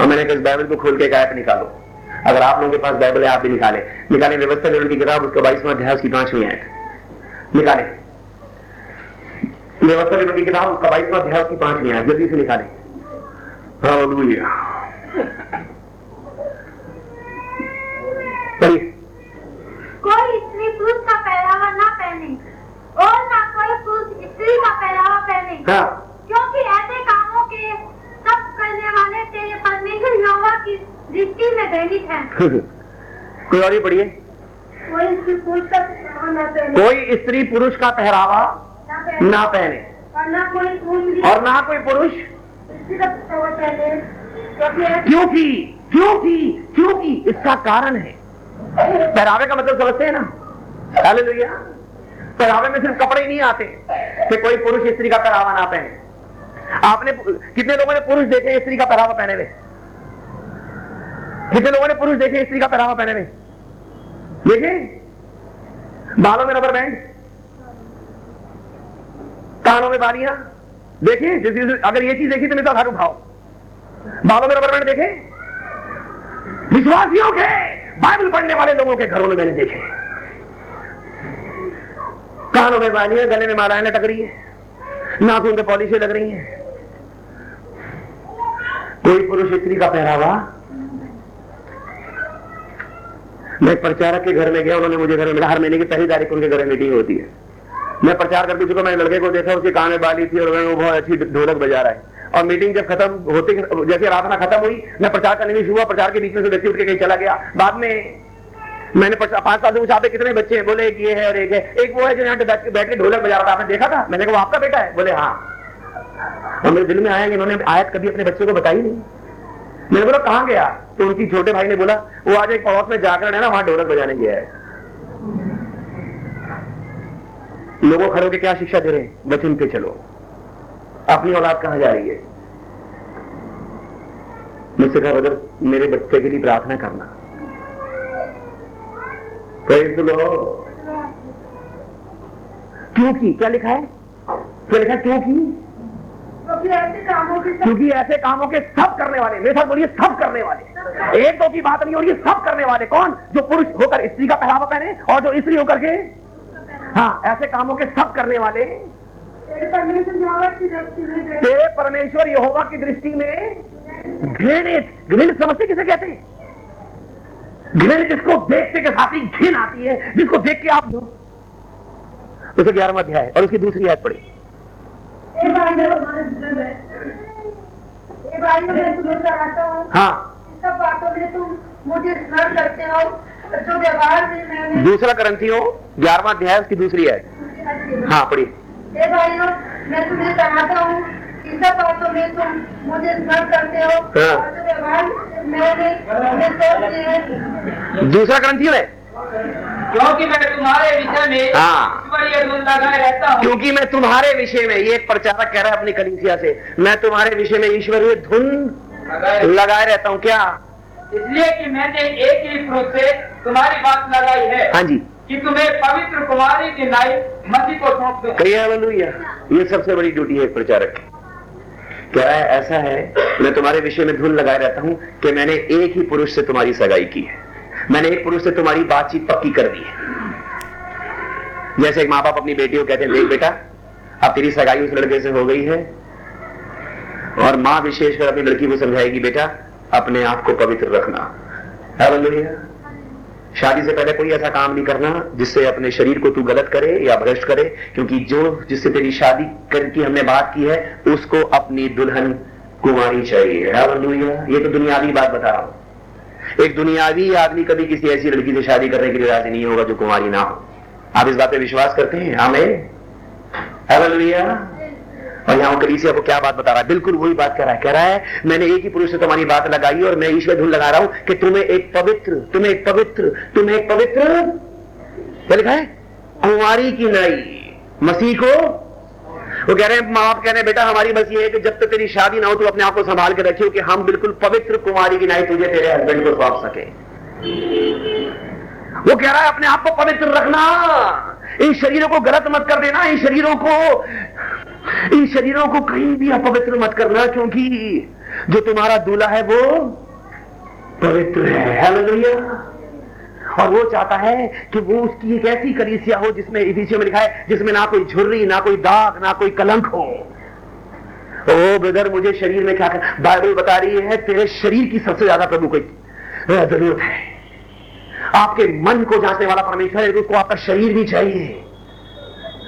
और मैंने कहा, इस बाइबल को खोल के एक आयत निकालो। अगर आप लोगों के पास बाइबल है, आप भी निकाले। निकाले व्यवस्था निर्णय की किताब, उसका बाईसवां अध्याय की पांचवी आयत। निकाले। व्यवस्था निर्णय की किताब, उसका बाईसवां अध्याय की पांचवी आयत। जल्दी से निकाले। पढ़िए। कोई स्त्री पुरुष का पहरावा ना पहने। और ना कोई पुरुष स्त्री का पहरावा पहने। हाँ। क्योंकि ऐसे कामों के सब करने वाले तेरे परमेश्वर यहोवा की दृष्टि में दैनिक है। कोई और ही पढ़िए। कोई स्त्री पुरुष का पहरावा ना पहने। कोई स्त्री पुरुष का पहरावा ना पहने। ना पहने। और ना कोई पुरुष और ना कोई पुरुष। स्त्री का क्योंकि क्योंकि क्योंकि क्योंकि इसका कारण है। पहरावे का मतलब समझते हैं ना? हालेलुया। पहरावे में सिर्फ़ कपड़े ही नहीं आते कि कोई पुरुष स्त्री का पहरावा ना पहने। आपने कितने लोगों ने पुरुष देखे स्त्री का पहरावा पहने हुए? कितने लोगों ने पुरुष देखे स्त्री का पहरावा पहने हुए? देखे? बालों में रबर बैंड कानों में बालियाँ? देखे? जिस अगर ये चीज़ देखी तो मेरे घर उठाओ। बालों में रबर बैंड देखे? विश्वासियों के बाइबल पढ़ने वाले लोगों के घरों में मैंने देखे। कानों में बालियाँ गले में मालाएँ लटक रही है। नाखून पे पॉलिशें लग रही है। कोई पुरुष स्त्री का पहरावा? मैं प्रचारक के घर में गया, उन्होंने मुझे घर में मिला। हर महीने की पहली तारीख उनके घर में मीटिंग होती है। मैं प्रचार करके चुका, मैंने लड़के को देखा, उसके कान में बाली थी और वो बहुत अच्छी ढोलक बजा रहा है। और मीटिंग जब खत्म होते, जैसे आराधना खत्म हुई, मैं प्रचार करने में शुरू हुआ, प्रचार के बीच में से व्यक्ति उठ के कहीं चला गया। बाद में मैंने पाँच साल से पूछा, "आपके कितने बच्चे हैं? बोले, एक ये है और एक है। एक वो है जो यहाँ बैठ के ढोलक बजा रहा था। आपने देखा था? मैंने कहा आपका बेटा है? बोले हाँ। और मेरे दिल में आया कि इन्होंने आयत कभी अपने बच्चे को बताई नहीं। मैंने बोला, कहाँ गया? तो उनकी छोटे भाई ने बोला, वो आज एक पड़ोस में जाकर है ना, वहाँ ढोलक बजाने गया है। लोगों खड़े होकर क्या शिक्षा दे रहे हैं? वचन पे चलो। अपनी औलाद कहाँ जा रही है? मुझसे कहा ब्रदर मेरे बच्चे के लिए प्रार्थना करना. क्योंकि क्या लिखा है? क्या लिखा है? क्योंकि क्योंकि ऐसे कामों के सब करने वाले, मेरे साथ बोलिए, सब करने वाले। एक दो की बात नहीं हो रही है सब करने वाले। कौन? जो पुरुष होकर स्त्री का पहनावा पहने और जो स्त्री होकर के हाँ ऐसे कामों के सब करने वाले। तेरे परमेश्वर यहोवा की दृष्टि में घृणित घृणित समझते किसे कहते हैं? घृणित जिसको देखते के साथ ही घिन आती है जिसको देख के आप उसे ग्यारहवा अध्याय और उसकी दूसरी आयत पढ़ी ये भाई मेरे हमारे दिल में ये भाई मैं तुम्हें कराता हूँ। हाँ। स्मरण करते हो दूसरा ग्रंथियों ग्यारहवा अध्याय उसकी दूसरी आयत। हाँ पढ़ी हे मैं तुम्हें चाहता हूँ इन सब बातों में तुम मुझे स्मरण करते हो। हाँ। और जो व्यवहार मैंने अपने सोच दूसरा ग्रंथी में क्योंकि मैं तुम्हारे विषय में हाँ। रहता हूँ। क्योंकि मैं तुम्हारे विषय में ये एक प्रचारक कह रहा है अपनी कलिसिया से मैं तुम्हारे विषय में ईश्वरीय धुन लगाए लगाए रहता हूँ क्या? इसलिए कि मैंने एक ही क्रूस से तुम्हारी बात लगाई है हाँ जी। कि तुम्हें पवित्र कुमारी की नाई मसीह को सौंप दो। कहिए ये सबसे बड़ी ड्यूटी है एक प्रचारक की। कह रहा है ऐसा है, मैं तुम्हारे विषय में धुन लगाए रहता हूँ कि मैंने एक ही पुरुष से तुम्हारी सगाई की है। मैंने एक पुरुष से तुम्हारी बातचीत पक्की कर दी है। जैसे एक माँ बाप अपनी बेटी को कहते हैं, देख बेटा, अब तेरी सगाई उस लड़के से हो गई है और माँ विशेषकर अपनी लड़की को समझाएगी, बेटा, अपने आप को पवित्र रखना। हालेलुया शादी से पहले कोई ऐसा काम नहीं करना जिससे अपने शरीर को तू गलत करे या भ्रष्ट करे, क्योंकि जो जिससे तेरी शादी कर हमने बात की है, उसको अपनी दुल्हन कुमारी चाहिए। ये तो दुनियावी बात बता रहा हूँ। एक दुनियावी आदमी कभी किसी ऐसी लड़की से शादी करने के लिए राज़ी नहीं होगा जो कुमारी ना हो। आप इस बात पे विश्वास करते हैं? हमें और यहाँ कलीसिया को क्या बात बता रहा है? बिल्कुल वही बात कह रहा है। कह रहा है, मैंने एक ही पुरुष से तुम्हारी बात लगाई और मैं ईश्वर धुन लगा रहा हूँ कि तुम्हें एक पवित्र, तुम्हें एक पवित्र, तुम्हें एक पवित्र क्या लिखा है? कुंवारी की नाई, मसीह को? वो कह रहे हैं, माँ बाप कह रहे हैं, बेटा, हमारी बस ये है कि जब तक तेरी शादी ना हो तो अपने आप को संभाल के रखियो कि हम बिल्कुल पवित्र कुमारी की नाई तुझे, तेरे हस्बैंड को सौंप सके। वो कह रहा है, अपने आप को पवित्र रखना। इन शरीरों को गलत मत कर देना, इन शरीरों को इन शरीरों को कहीं भी अपवित्र मत करना, क्योंकि जो तुम्हारा दूल्हा है वो पवित्र है। और वो चाहता है कि वो उसकी एक ऐसी कलीसिया हो जिसमें इफिसियों में लिखा है, जिसमें ना कोई झुर्री, ना कोई दाग, ना कोई कलंक हो। ओ, ब्रदर, मुझे शरीर में क्या कर बाइबल बता रही है, तेरे शरीर की सबसे ज़्यादा प्रभु को ज़रूरत है। आपके मन को जांचने वाला परमेश्वर है, उसको आपका शरीर भी चाहिए।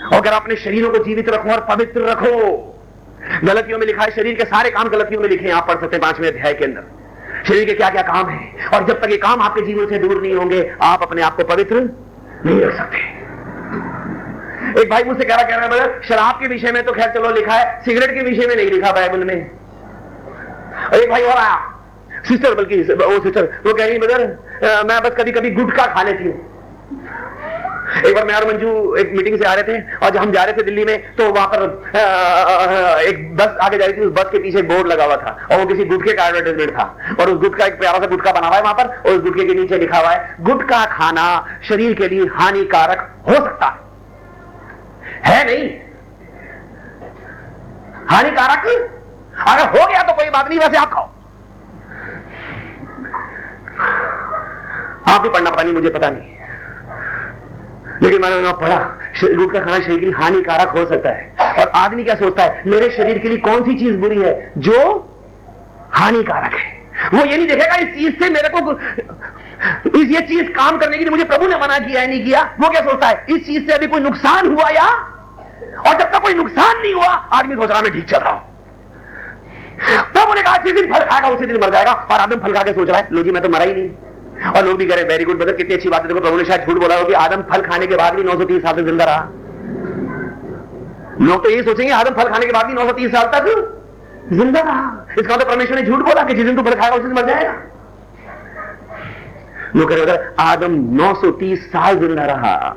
और अगर अपने शरीरों को जीवित रखो और पवित्र रखो। गलतियों में लिखा है शरीर के सारे काम गलतियों में लिखे आप पढ़ सकते हैं पाँचवें अध्याय के अंदर। शरीर के क्या क्या काम है? और जब तक ये काम आपके जीवन से दूर नहीं होंगे, आप अपने आप को पवित्र नहीं रख सकते। एक भाई मुझसे कह रहा कह रहा है शराब के विषय में तो खैर चलो, लिखा है। सिगरेट के विषय में नहीं लिखा बाइबल में। और एक भाई और आया। सिस्टर, बल्कि वो सिस्टर, वो कह रही ब्रदर मैं बस कभी कभी गुटखा खा लेती हूँ। एक बार मैं और मंजू एक मीटिंग से आ रहे थे। और जब हम जा रहे थे दिल्ली में तो वहाँ पर एक बस आगे जा रही थी, उस बस के पीछे एक बोर्ड लगा हुआ था, और वो किसी गुटखे का एडवर्टाइजमेंट था। और उस गुटका एक प्यारा सा गुटका बना हुआ है वहाँ पर, और उस गुटके के नीचे लिखा हुआ है गुटका खाना शरीर के लिए हानिकारक हो सकता है। है नहीं। हानिकारक? अगर हो गया तो कोई बात नहीं, वैसे आप खाओ। आप भी पढ़ना, पता नहीं, मुझे पता नहीं। लेकिन मैंने वहाँ पढ़ा गुट का खाना शरीर के लिए हानिकारक हो सकता है। और आदमी क्या सोचता है, मेरे शरीर के लिए कौन सी चीज़ बुरी है जो हानिकारक है? वो ये नहीं देखेगा, इस चीज़ से मेरे को इस ये चीज़ काम करने के लिए मुझे प्रभु ने मना किया है, नहीं किया। वो क्या सोचता है, इस चीज़ से अभी कोई नुकसान हुआ या? और जब तक कोई नुकसान नहीं हुआ, आदमी सोच रहा मैं ठीक चल रहा हूँ। प्रभु ने कहा जिस दिन फल खाएगा, उसी दिन मर जाएगा। और आदमी फल खा के सोच रहा है, लो जी, मैं तो मरा ही नहीं। और लोग भी कह रहे वेरी गुड ब्रदर कितनी अच्छी बात है। देखो, प्रभु ने शायद झूठ बोला हो कि आदम फल खाने के बाद भी 930 साल तक ज़िंदा रहा। लोग तो यही सोचेंगे, आदम फल खाने के बाद भी 930 साल तक ज़िंदा रहा। इसका मतलब परमेश्वर ने झूठ बोला कि जिस दिन तू फल खाएगा, उस दिन मर जाएगा। लोग कह रहे आदम 930 साल ज़िंदा रहा।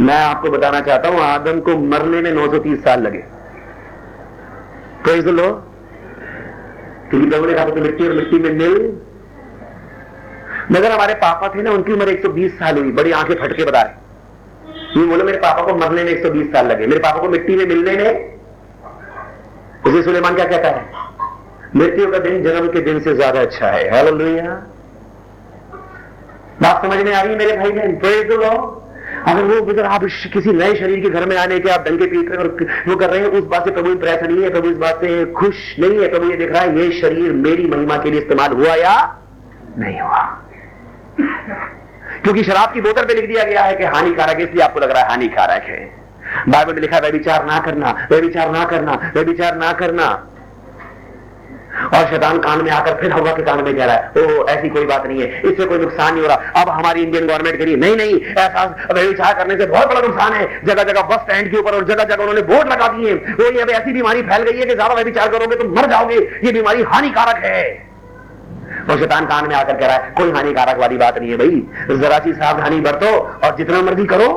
मैं आपको बताना चाहता हूँ, आदम को मरने में 930 साल लगे। कोई लो क्योंकि प्रभु ने कहा तो मिट्टी और मिट्टी में मिल मगर हमारे पापा थे ना, उनकी उम्र 120 साल हुई, बड़ी आँखें फटके बता रहे। ये बोलो, मेरे पापा को मरने में 120 साल लगे। मेरे पापा को मिट्टी में मिलने में, उसे सुलेमान क्या कहता है? मृत्यु का दिन जन्म के दिन से ज़्यादा अच्छा है। बात समझ में आ रही है मेरे भाई बहन? प्रेज द अगर वो, अगर आप किसी नए शरीर के घर में आने के आप डंके पीट रहे और वो कर रहे हैं, उस बात से प्रभु प्रयास नहीं है, प्रभु इस बात से खुश नहीं है, प्रभु ये देख रहा है, ये शरीर मेरी महिमा के लिए इस्तेमाल हुआ या नहीं हुआ? क्योंकि शराब की बोतल पे लिख दिया गया है कि हानिकारक, इसलिए आपको लग रहा है हानिकारक है। बाइबल में लिखा है विचार ना करना वे विचार ना करना वे विचार ना करना। और शैतान कान में आकर फिर हवा के कान में कह रहा है ओ ऐसी कोई बात नहीं है, इससे कोई नुकसान नहीं हो रहा। अब हमारी इंडियन गवर्नमेंट करिए नहीं नहीं, ऐसा व्यविचार करने से बहुत बड़ा नुकसान है। जगह जगह बस स्टैंड के ऊपर और जगह जगह उन्होंने बोर्ड लगा दिए वो ये ऐसी बीमारी फैल गई है कि ज़्यादा व्यविचार करोगे तो मर जाओगे। ये बीमारी हानिकारक है। और शैतान कान में आकर कह रहा है, कोई हानिकारक वाली बात नहीं है भाई। जरा सी सावधानी बरतो और जितना मर्ज़ी करो।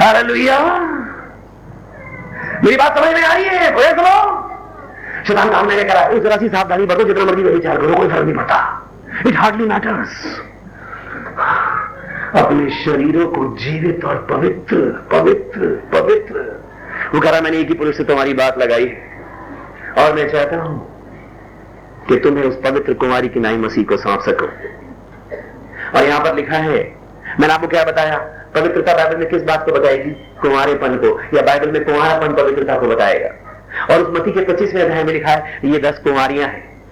हालेलुया। मेरी बात समझ में आ रही है? बोले सुनो। शैतान काम मैंने करा है, जरा सी सावधानी बरतो, जितना मर्ज़ी विचार करो, कोई फ़र्क नहीं पड़ता। इट हार्डली मैटर्स अपने शरीरों को जीवित और पवित्र पवित्र पवित्र। वो कह रहा मैंने एक ही पुरुष से तुम्हारी बात लगाई और मैं चाहता हूँ कि तुम्हें उस पवित्र कुमारी की नाई मसीह को सौंप सको। और यहाँ पर लिखा है, मैंने आपको क्या बताया? पवित्रता बाइबल में किस बात को बताएगी? कुमारेपन को, या बाइबल में कुमारापन पवित्रता को बताएगा। और उस मती के पच्चीसवें अध्याय में लिखा है, ये दस कुमारियाँ हैं।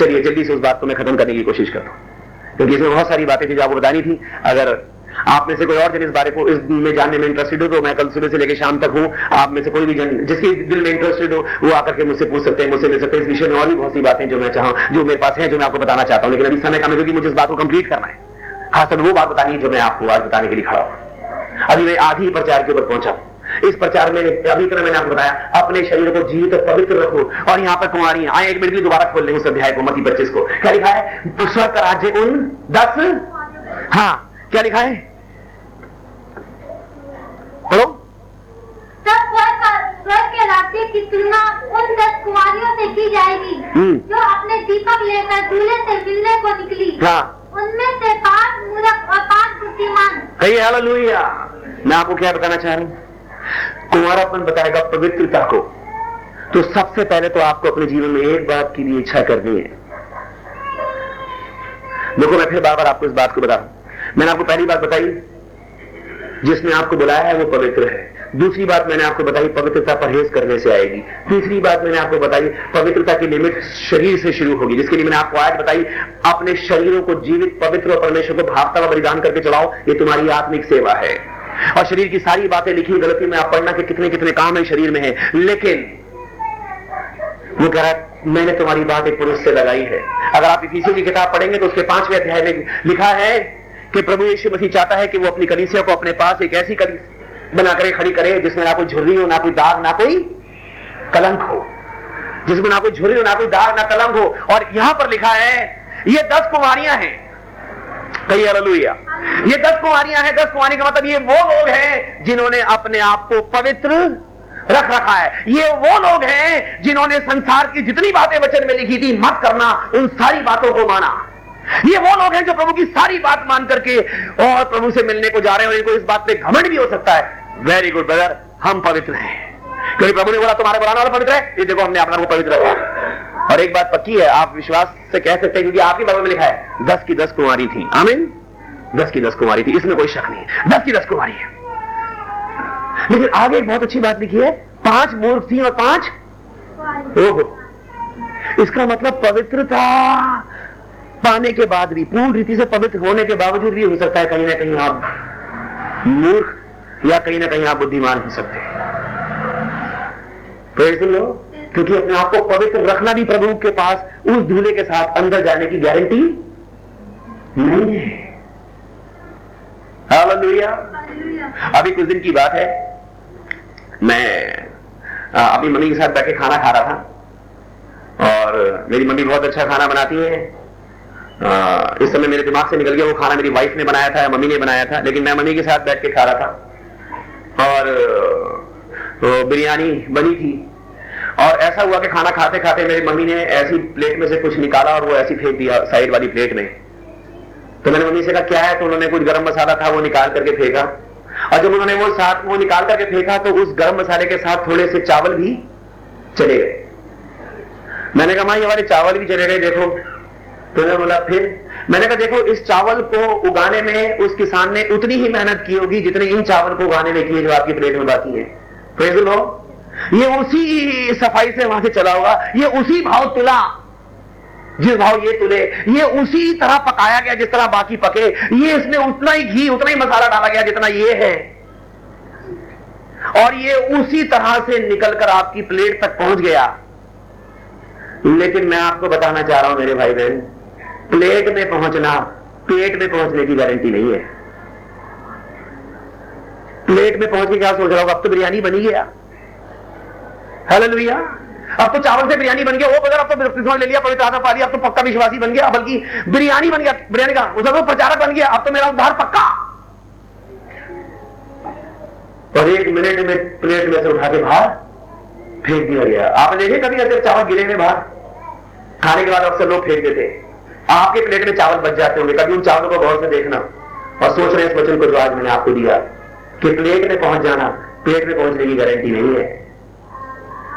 चलिए, जल्दी से उस बात को मैं खत्म करने की कोशिश करता हूँ। क्योंकि इसमें बहुत सारी बातें थी जो आपको बतानी थी। अगर आप में से कोई और जन इस बारे को इस में जानने में इंटरेस्टेड हो तो मैं कल सुबह से लेकर शाम तक हूँ। आप में से कोई भी जन जिसके दिल में इंटरेस्टेड हो, वो आकर के मुझसे पूछ सकते हैं, मुझसे मिल सकते हैं। इस विषय में और भी बहुत सी बातें जो मैं चाहूँ, जो मेरे पास है, जो मैं आपको बताना चाहता हूँ। लेकिन अभी समय कम है, क्योंकि मुझे इस बात को कंप्लीट करना है। खासकर वो बात बतानी है जो मैं आपको आज बताने के लिए खड़ा हूँ। अभी मैं आधी प्रचार के ऊपर पहुँचा इस प्रचार में, अभी तरह मैंने आपको बताया, अपने शरीर को जीवित और पवित्र रखो। और यहाँ पर कुमारी आए एक मिनट के दोबारा खोल लें उस अध्याय को मती पच्चीस को। क्या लिखा है? स्वर्ग राज्य उन दस? हाँ क्या लिखा है? स्वर्ग का- तुलना उन दस कुमारियों से की जाएगी हम्म। जो अपने दीपक लेकर दूल्हे से मिलने को निकली। हाँ। उनमें से पाँच मूर्ख और पाँच बुद्धिमान। हालेलुया। मैं आपको क्या बताना चाह रहा हूँ? कुमारापन बताएगा पवित्रता को। तो सबसे पहले तो आपको अपने जीवन में एक बात की भी इच्छा करनी है। देखो मैं फिर बार बार आपको इस बात को बता रहा हूँ। मैंने आपको पहली बात बताई जिसने आपको बुलाया है, वो पवित्र है। दूसरी बात मैंने आपको बताई, पवित्रता परहेज करने से आएगी। तीसरी बात मैंने आपको बताई, पवित्रता की लिमिट शरीर से शुरू होगी, जिसके लिए मैंने आपको आज बताई, अपने शरीरों को जीवित, पवित्र और परमेश्वर को भावता व बलिदान करके चलाओ, ये तुम्हारी आत्मिक सेवा है। और शरीर की सारी बातें लिखी गलती में आप पढ़ना के कितने कितने काम है शरीर में है, लेकिन वो कह रहा है, मैंने तुम्हारी बात एक पुरुष से लगाई है। अगर आप इसी की किताब पढ़ेंगे तो उसके पाँचवें अध्याय में लिखा है कि प्रभु यीशु मसीह चाहता है कि वो अपनी कलीसिया को अपने पास एक ऐसी बना करे खड़ी करे जिसमें ना कोई झुर्री हो, ना कोई दाग, ना कोई कलंक हो। जिसमें ना कोई झुर्री हो, ना कोई दाग, ना कलंक हो। और यहाँ पर लिखा है, ये दस कुमारियाँ हैं। कही हालेलुया। ये दस कुमारियाँ हैं। दस कुमारी का मतलब ये वो लोग हैं जिन्होंने अपने आप को पवित्र रख रखा है। ये वो लोग हैं जिन्होंने संसार की जितनी बातें वचन में लिखी थी, मत करना, उन सारी बातों को माना। ये वो लोग हैं जो प्रभु की सारी बात मान करके और प्रभु से मिलने को जा रहे हैं और इनको इस बात पे घमंड भी हो सकता है। वेरी गुड ब्रदर हम पवित्र हैं। क्योंकि प्रभु ने बोला, तुम्हारे बुलाने वाला पवित्र है? ये देखो, हमने अपना को पवित्र रखा और एक बात पक्की है, आप विश्वास से कह सकते हैं, क्योंकि आपकी बाइबल में लिखा है, दस की दस कुमारी थी। आमीन दस की दस कुमारी थी। इसमें कोई शक नहीं है। दस की दस कुमारी है। लेकिन आगे एक बहुत अच्छी बात लिखी है, पाँच मूर्ख थी और पाँच? ओहो। इसका मतलब पवित्रता। पाने के बाद भी पूर्ण रीति से पवित्र होने के बावजूद भी हो सकता है कहीं ना कहीं आप मूर्ख या कहीं ना कहीं आप बुद्धिमान हो सकते हैं। क्योंकि अपने आप को पवित्र रखना भी प्रभु के पास उस दूल्हे के साथ अंदर जाने की गारंटी नहीं है। हालेलुया अभी कुछ दिन की बात है। मैं अपनी मम्मी के साथ बैठे खाना खा रहा था। और मेरी मम्मी बहुत अच्छा खाना बनाती है। इस समय मेरे दिमाग से निकल गया, वो खाना मेरी वाइफ ने बनाया था या मम्मी ने बनाया था, लेकिन मैं मम्मी के साथ बैठ के खा रहा था। और तो बिरयानी बनी थी। और ऐसा हुआ कि खाना खाते खाते मेरी मम्मी ने ऐसी प्लेट में से कुछ निकाला और वो ऐसी फेंक दिया साइड वाली प्लेट में। तो मैंने मम्मी से कहा, क्या है तो? उन्होंने कुछ गर्म मसाला था, वो निकाल करके फेंका। और जब उन्होंने वो साथ, वो निकाल करके फेंका तो उस गर्म मसाले के साथ थोड़े से चावल भी चले गए। मैंने कहा, माँ, ये वाले चावल भी चले गए, देखो उन्होंने बोला, फिर? मैंने कहा, देखो, इस चावल को उगाने में उस किसान ने उतनी ही मेहनत की होगी जितने इन चावल को उगाने में की है जो आपकी प्लेट में बाकी है। the ये उसी सफ़ाई से वहाँ से चला होगा ये उसी भाव तुला, जिस भाव ये तुले, ये उसी तरह पकाया गया जिस तरह बाकी पके, ये इसमें उतना ही घी, उतना ही मसाला डाला गया जितना ये है। और ये उसी तरह से निकलकर आपकी प्लेट तक पहुँच गया। लेकिन मैं आपको बताना चाह रहा हूँ मेरे भाई बहन प्लेट में पहुँचना पेट में पहुँचने की गारंटी नहीं है। प्लेट में पहुँच के क्या सोच रहा होगा? अब तो बिरयानी बनी गया हालेलुया। अब तो चावल से बिरयानी बन गया, वो बगैर अब तो ले लिया, पवित्र आत्मा पा लिया, अब तो पक्का विश्वासी बन गया, बल्कि बिरयानी बन गया, बिरयानी का उधर तो प्रचारक बन गया, अब तो मेरा उद्धार पक्का। और एक मिनट में प्लेट में से उठा के बाहर फेंक दिया गया। आपने देखे कभी ऐसे चावल गिरे हुए बाहर? खाने के बाद अक्सर लोग फेंक देते आपके प्लेट में चावल बच जाते होंगे। कभी उन चावलों को गौर से देखना। और सोच रहे इस वचन को जो आज मैंने आपको दिया, कि प्लेट में पहुँच जाना प्लेट में पहुँचने की गारंटी नहीं है।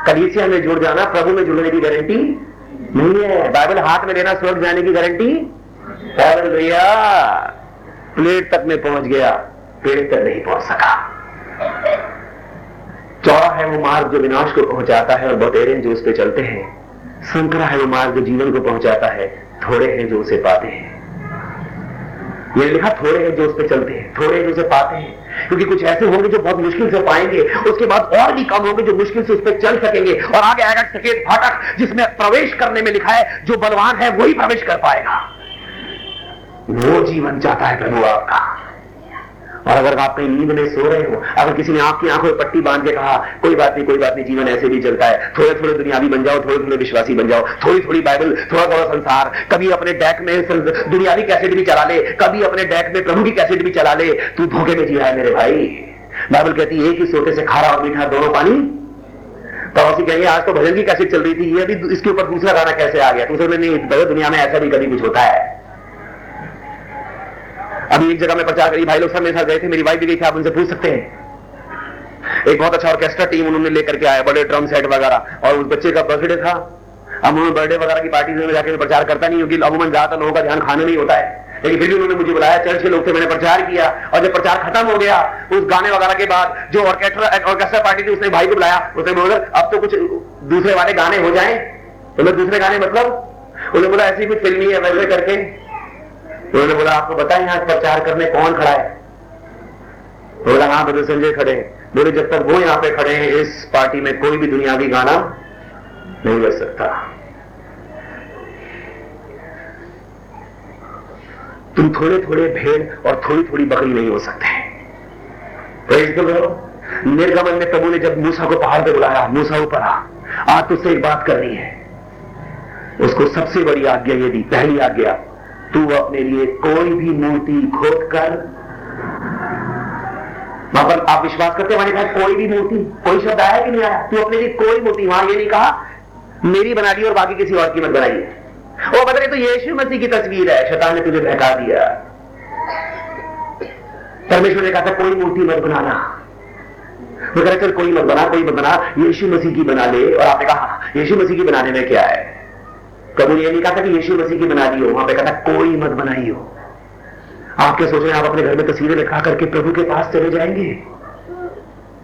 कलीसिया में जुड़ जाना, प्रभु में जुड़ने की गारंटी नहीं है। बाइबल हाथ में लेना, स्वर्ग जाने की गारंटी भैया प्लेट तक में पहुँच गया, पेट तक नहीं पहुँच सका। चौड़ा है वो मार्ग जो विनाश को पहुंचाता है और बटेरे जो उस पर चलते हैं। संकरा है वो मार्ग जो जीवन को पहुंचाता है। थोड़े हैं जो उसे पाते हैं। ये लिखा थोड़े हैं जो उस पर चलते हैं, थोड़े हैं जो उसे पाते हैं। क्योंकि कुछ ऐसे होंगे जो बहुत मुश्किल से पाएँगे, उसके बाद और भी कम होंगे जो मुश्किल से उस पर चल सकेंगे। और आगे आएगा सकेत फाटक, जिसमें प्रवेश करने में लिखा है, जो बलवान है, वही प्रवेश कर पाएगा। वो जीवन चाहता है प्रभु आपका। और अगर आप कहीं नींद में सो रहे हो, अगर किसी ने आपकी आँखों में पट्टी बाँध के कहा, कोई बात नहीं, कोई बात नहीं, जीवन ऐसे भी चलता है। थोड़े थोड़े दुनियावी बन जाओ थोड़े थोड़े विश्वासी बन जाओ थोड़ी थोड़ी बाइबल थोड़ा थोड़ा संसार। कभी अपने डेक में दुनियावी कैसेट भी चला ले, कभी अपने डेक में प्रभु की कैसेट भी चला ले। तू धोखे में जी रहा है मेरे भाई। बाइबल कहती है ही सोटे से खारा और मीठा दोनों पानी। पड़ोसी कहेंगे, आज तो भजन की कैसेट चल रही थी, ये भी इसके ऊपर दूसरा गाना कैसे आ गया? दूसरे में नहीं दुनिया में ऐसा भी कभी कुछ होता है। अभी एक जगह में प्रचार करी भाई लोग सब मेरे साथ गए थे, मेरी वाइफ भी गई थी, आप उनसे पूछ सकते हैं। एक बहुत अच्छा ऑर्केस्ट्रा टीम उन्होंने लेकर के आया, बड़े ड्रम सेट वगैरह, और उस बच्चे का बर्थडे था। अब उन्होंने बर्थडे वगैरह की पार्टी में जाकर प्रचार करता नहीं, क्योंकि अमूमन ज़्यादातर लोगों का ध्यान खाने में होता है। लेकिन फिर भी उन्होंने मुझे बुलाया चर्च के लोग थे, मैंने प्रचार किया, और जब प्रचार खत्म हो गया, उस गाने वगैरह के बाद जो ऑर्केस्ट्रा ऑर्केस्ट्रा पार्टी थी, उसने भाई को बुलाया, उसने बोला, अब तो कुछ दूसरे वाले गाने हो जाए। तो दूसरे गाने मतलब उन्होंने बोला, ऐसी कुछ फिल्मी है, वैसे करके। उन्होंने बोला, आपको बताएँ आज प्रचार करने कौन खड़ा है? बोला हाँ बदल संजय खड़े हैं। बोले, जब तक वो यहाँ पे खड़े हैं, इस पार्टी में कोई भी दुनियावी गाना नहीं बज सकता। तुम थोड़े थोड़े भेड़ और थोड़ी थोड़ी बकरी नहीं हो सकते। निर्गमन में प्रभु ने जब मूसा को पहाड़ पे बुलाया, मूसा ऊपर आ। आज तुझसे एक बात करनी है। उसको सबसे बड़ी आज्ञा ये दी, पहली आज्ञा तू अपने लिए कोई भी मूर्ति खोद कर वहाँ पर आप विश्वास करते मैंने कहा कोई भी मूर्ति? कोई शब्द आया कि नहीं आया? तू अपने लिए कोई मूर्ति? वहाँ ये नहीं कहा, मेरी बना दी और बाकी किसी और की मत बनाई। वो बता तो यीशु मसीह की तस्वीर है, शैतान ने तुझे बहका दिया। परमेश्वर ने कहा था, कोई मूर्ति मत बनाना। वो कह रहे कोई मत बना, कोई मत बना, यीशु मसीह की बना ले। और आपने कहा यीशु मसीह की बनाने में क्या है? कबूल ये नहीं कहा था कि यीशु मसीह की बना दी हो, वहाँ पे कहा था, कोई मत बनाई हो। आप क्या सोच रहे आप अपने घर में तस्वीरें लिखा करके प्रभु के पास चले जाएँगे।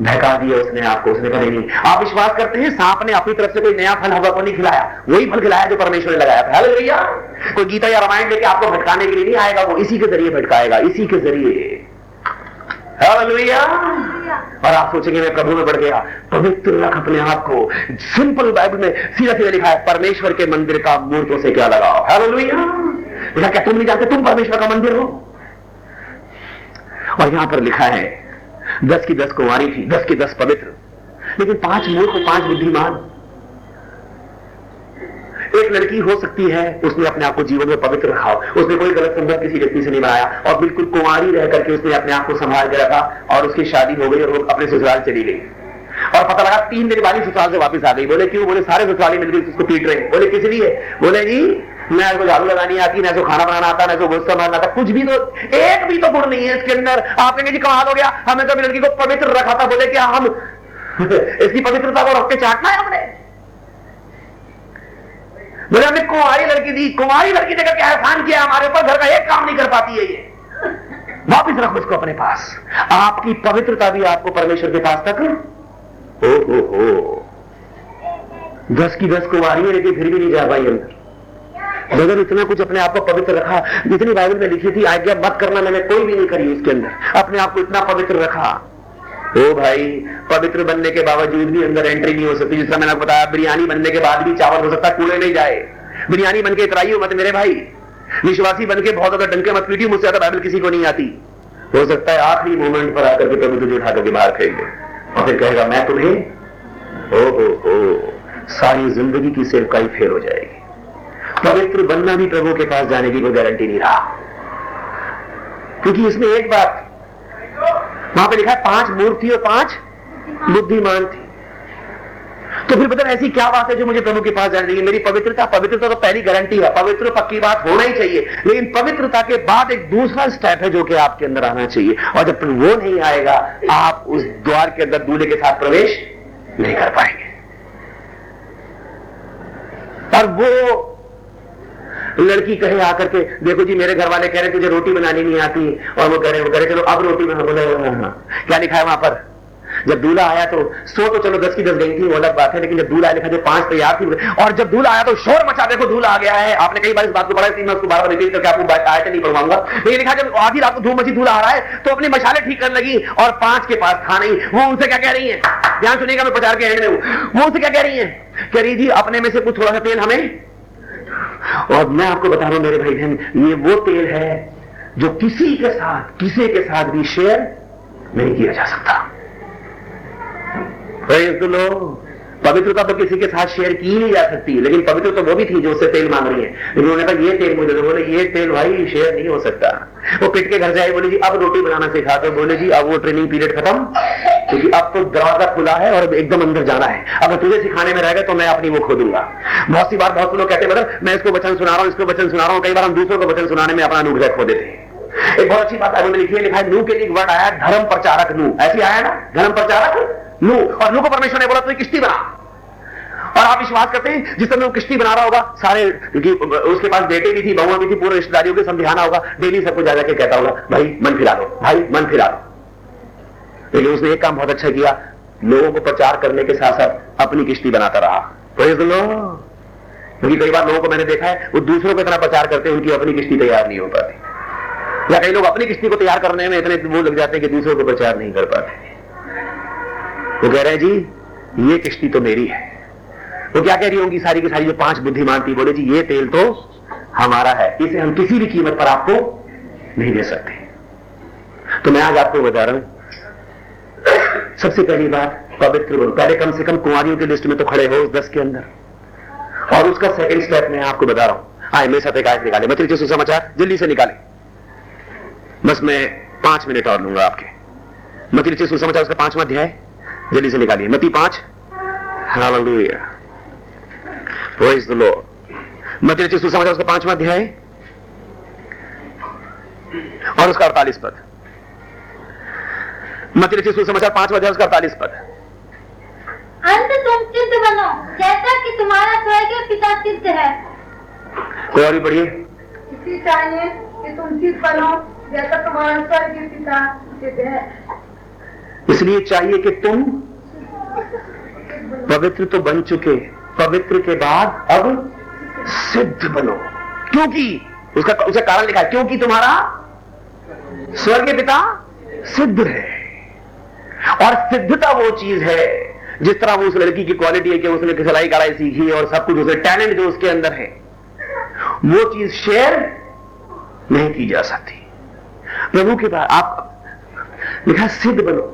बहका दिया उसने आपको, उसने कहा, नहीं आप विश्वास करते हैं, सांप ने अपनी तरफ़ से कोई नया फल हवा को नहीं खिलाया, वही फल खिलाया जो परमेश्वर ने लगाया था। भैया कोई गीता या रामायण लेके आपको भटकाने के लिए नहीं आएगा, वो इसी के ज़रिए भटकाएगा, इसी के ज़रिए। और आप सोचेंगे मैं प्रभु में बढ़ गया। पवित्र रख अपने आप को। सिंपल बाइबल में सीधा सीधा लिखा है, परमेश्वर के मंदिर का मूर्तों से क्या लगाओ? है क्या तुम नहीं जानते तुम परमेश्वर का मंदिर हो? और यहाँ पर लिखा है, दस की दस कुमारी थी, दस की दस पवित्र, लेकिन पाँच मूर्ख पाँच बुद्धिमान एक लड़की हो सकती है, उसने अपने आप को जीवन में पवित्र रखा उसने कोई गलत संबंध किसी व्यक्ति से नहीं बनाया और बिल्कुल कुमारी रह करके उसने अपने आप को संभाल के रखा और उसकी शादी हो गई और अपने ससुराल चली गई। और पता लगा, तीन दिन बाद ससुराल से वापस आ गई। बोले, क्यों? बोले, सारे ससुराली मिलकर उसको पीट रहे बोले, किस लिए? बोले, जी, ना इसको झाड़ू लगानी आती, ना इसको खाना बनाना आता, ना इसको गुस्सा मारना आता। कुछ भी तो एक भी तो गुण नहीं है इसके अंदर। आप कहेंगे जी, कमाल हो गया। हमें कभी लड़की को पवित्र रखा था। बोले, क्या हम? इसकी पवित्रता को रख के चाटना है हमने। बोले हमने कुमारी लड़की दी कुमारी लड़की ने क्या एहसान किया, हमारे ऊपर घर का एक काम नहीं कर पाती है ये। वापिस रखो इसको अपने पास। आपकी पवित्रता भी आपको परमेश्वर के पास तक। हो हो हो। दस की दस कुमारी है लेकिन फिर भी नहीं जा पाई अंदर। मगर इतना कुछ अपने आप को पवित्र रखा, जितनी बाइबल में लिखी थी, आज्ञा मत करना, मैंने कोई भी नहीं करी उसके अंदर। अपने आप को इतना पवित्र रखा। ओ भाई, पवित्र बनने के बावजूद भी अंदर एंट्री नहीं हो सकती। जिसका मैंने बताया, बिरयानी बनने के बाद भी चावल हो सकता, कूड़े नहीं जाए। बिरयानी बन के इतराइयो मत मेरे भाई। विश्वासी बन के बहुत ज़्यादा डंके मत पीटियो मुझसे ज़्यादा बाइबल किसी को नहीं आती। हो सकता है आखिरी मोमेंट पर आकर के प्रभु तुझे उठा करके बाहर फेंक दे। और फिर कहेगा, मैं तुम्हें ओ हो हो सारी ज़िंदगी की सेवकाई फेल हो जाएगी। पवित्र बनना भी प्रभु के पास जाने की कोई गारंटी नहीं रहा। क्योंकि इसमें एक बात वहाँ पे लिखा है, पाँच मूर्ति और पाँच बुद्धिमान थी। तो फिर बता ऐसी क्या बात है जो मुझे प्रभु के पास जाने देगी मेरी पवित्रता पवित्रता तो पहली गारंटी है। पवित्र पक्की बात होना ही चाहिए। लेकिन पवित्रता के बाद एक दूसरा स्टेप है जो कि आपके अंदर आना चाहिए। और जब वो नहीं आएगा, आप उस द्वार के अंदर दूल्हे के साथ प्रवेश नहीं कर पाएँगे। और वो लड़की कहे आकर के, देखो जी, मेरे घर वाले कह रहे तुझे रोटी बनानी नहीं आती। और वो कह रहे वो कह रहे चलो, अब रोटी बना बोले। क्या लिखा है वहाँ पर? जब दूल्हा आया तो सो तो चलो, दस की दस गई थी, वो अलग बात है, लेकिन जब दूल्हा लिखा, जो पाँच तैयार थी और जब दूल्हा आया तो शोर मचा, देखो, दूल्हा आ गया है। आपने कई बार इस बात को बड़ा मैं उसको बार बार रिपीट करके आपको आयत नहीं पढ़वाऊँगा। लेकिन लिखा, जब आधी रात को धूम मची, दूल्हा आ रहा है तो अपनी मशाले ठीक करने लगी और पाँच के पास था नहीं। वो उनसे क्या कह रही है? ध्यान सुनिएगा, मैं प्रचार के एंड में वो उनसे क्या कह रही है? कह रही, जी, अपने में से कुछ थोड़ा सा तेल हमें और मैं आपको बता रहा हूँ, मेरे भाई बहन ये वो तेल है जो किसी के साथ, किसी के साथ भी शेयर नहीं किया जा सकता। पवित्रता तो किसी के साथ शेयर की नहीं जा सकती, लेकिन पवित्र तो वो भी थी जो उससे तेल मांग रही है। उन्होंने कहा, ये तेल मुझे बोले, ये तेल भाई शेयर नहीं हो सकता। वो पिट के घर आई बोले, जी, अब रोटी बनाना सिखा तो बोले, जी, अब वो ट्रेनिंग पीरियड खत्म। क्योंकि अब तो दरवाज़ा खुला है और एकदम अंदर जाना है। अगर तुझे सिखाने में रहेगा तो मैं अपनी वो खो दूँगा। बहुत सी बार बहुत लोग कहते हैं मैं इसको वचन सुना रहा हूँ, इसको वचन सुना रहा हूँ। कई बार हम दूसरों को वचन सुनाने में अपना अनुग्रह खो देते हैं। एक बहुत अच्छी बात है लिखी है, लिखा है नू के लिए वर्ड आया, धर्म प्रचारक नू ऐसी आया ना? धर्म प्रचारक? नू और नू को परमेश्वर ने बोला तो किश्ती बना। और आप विश्वास करते हैं, जिस समय वो किश्ती बना रहा होगा, सारे उसके पास बेटे भी थी, बहुआ भी थी, पूरे रिश्तेदारियों के समझाना होगा, डेली सबको जा जाके कहता होगा, भाई, मन फिरा दो, भाई, मन फिरा दो। लेकिन उसने एक काम बहुत अच्छा किया, लोगों को प्रचार करने के साथ साथ अपनी किश्ती बनाता रहा। क्योंकि कई बार लोगों को मैंने देखा है, वो दूसरों को इतना प्रचार करते हैं, उनकी अपनी किश्ती तैयार नहीं हो पाती। या कई लोग अपनी किश्ती को तैयार करने में इतने वो लग जाते हैं कि दूसरों को प्रचार नहीं कर पाते। वो कह रहे हैं, जी, ये किश्ती तो मेरी है। वो क्या कह रही होंगी, सारी की सारी जो पाँच बुद्धिमान थी बोले, जी, ये तेल तो हमारा है। इसे हम किसी भी कीमत पर आपको नहीं दे सकते। तो मैं आज आपको बता रहा हूँ सबसे पहली बात, पवित्र बनो पहले कम से कम कुमारियों की लिस्ट में तो खड़े हो उस दस के अंदर। और उसका सेकंड स्टेप मैं आपको बता रहा हूँ। आए, मेरे साथ एक आयत निकाले। मतलब सुसमाचार, जल्दी से निकाले। बस मैं पाँच मिनट और लूँगा आपके। मतलब सुसमाचार, उसका पांचवा अध्याय। जल्दी से निकालिए। मती पाँच? हालेलुया। प्रेज द लॉर्ड मती रचित सुसमाचार उसका पांचवा अध्याय? और उसका अड़तालीस पद। मती रचित सुसमाचार पांचवा अध्याय उसका अड़तालीस पद। अंत तुम सिद्ध बनो जैसा कि तुम्हारा स्वर्गीय पिता सिद्ध है। कोई और भी पढ़िए। इसी चाहिए कि तुम सिद्ध बनो जैसा तुम्हारा स्वर्गीय पिता सिद्ध है। इसलिए चाहिए कि तुम पवित्र तो बन चुके, पवित्र के बाद अब सिद्ध बनो। क्योंकि, उसका उसका कारण लिखा है, क्योंकि तुम्हारा स्वर्ग पिता सिद्ध है। और सिद्धता वो चीज़ है, जिस तरह वो उस लड़की की क्वालिटी है कि उसने सिलाई कढ़ाई सीखी और सब कुछ उसे टैलेंट जो उसके अंदर है, वो चीज़ शेयर नहीं की जा सकती। प्रभु के पास आप, लिखा सिद्ध बनो।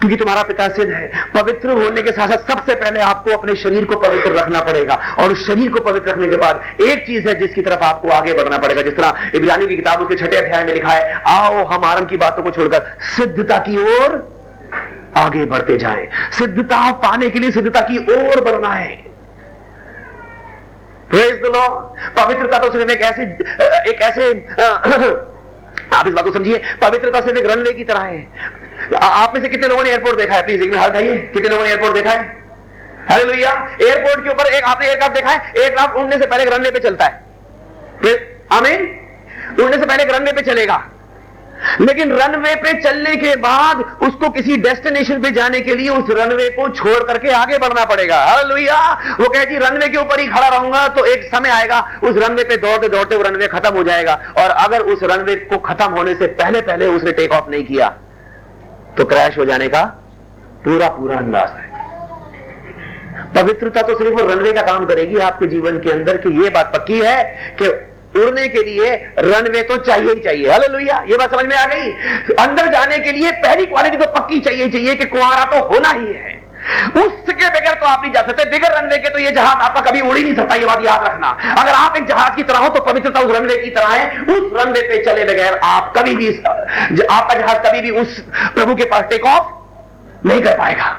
क्योंकि तुम्हारा पिता सिद्ध है। पवित्र होने के साथ साथ सबसे पहले आपको अपने शरीर को पवित्र रखना पड़ेगा। और उस शरीर को पवित्र रखने के बाद एक चीज़ है जिसकी तरफ़ आपको आगे बढ़ना पड़ेगा। जिस तरह इब्रानी की किताब उसके छठे अध्याय में लिखा है, आओ हम आरम की बातों को छोड़कर सिद्धता की ओर आगे बढ़ते जाएँ। सिद्धता पाने के लिए सिद्धता की ओर बढ़ना है। पवित्रता तो सिर्फ़ एक ऐसे एक ऐसे आप इस बात को समझिए, पवित्रता सिर्फ़ एक रनवे की तरह है। आप में से कितने लोगों ने एयरपोर्ट देखा है? प्लीज़ एक हाथ कितने लोगों ने एयरपोर्ट देखा है? हरे लोहिया एयरपोर्ट के ऊपर एक आपने एयरक्राफ्ट देखा है? एयरक्राफ्ट उड़ने से पहले रनवे पे चलता है। फिर, आमीन? उड़ने से पहले रनवे पे चलेगा। लेकिन रनवे पे चलने के बाद उसको किसी डेस्टिनेशन पे जाने के लिए उस रनवे को छोड़ करके आगे बढ़ना पड़ेगा। लोहिया वो कहे, जी रनवे के ऊपर ही खड़ा रहूँगा तो एक समय आएगा, उस रनवे पे दौड़ते दौड़ते वो रनवे खत्म हो जाएगा। और अगर उस रनवे को खत्म होने से पहले पहले उसने टेक ऑफ़ नहीं किया तो क्रैश हो जाने का पूरा पूरा अंदाज है। पवित्रता तो सिर्फ़ रनवे का काम करेगी, आपके जीवन के अंदर कि ये बात पक्की है कि उड़ने के लिए रनवे तो चाहिए ही चाहिए। हलो लोहिया ये बात समझ में आ गई? अंदर जाने के लिए पहली क्वालिटी तो पक्की चाहिए चाहिए कि कुआरा तो होना ही है। उसके बगैर तो आप नहीं जा सकते। बिगर रनवे के तो ये जहाज़ आपका कभी उड़ ही नहीं सकता, ये बात याद रखना। अगर आप एक जहाज़ की तरह हो तो पवित्रता उस रनवे की तरह है। उस रनवे पे चले बगैर आप कभी भी, आपका जहाज़ कभी भी उस प्रभु के पास टेक ऑफ़ नहीं कर पाएगा।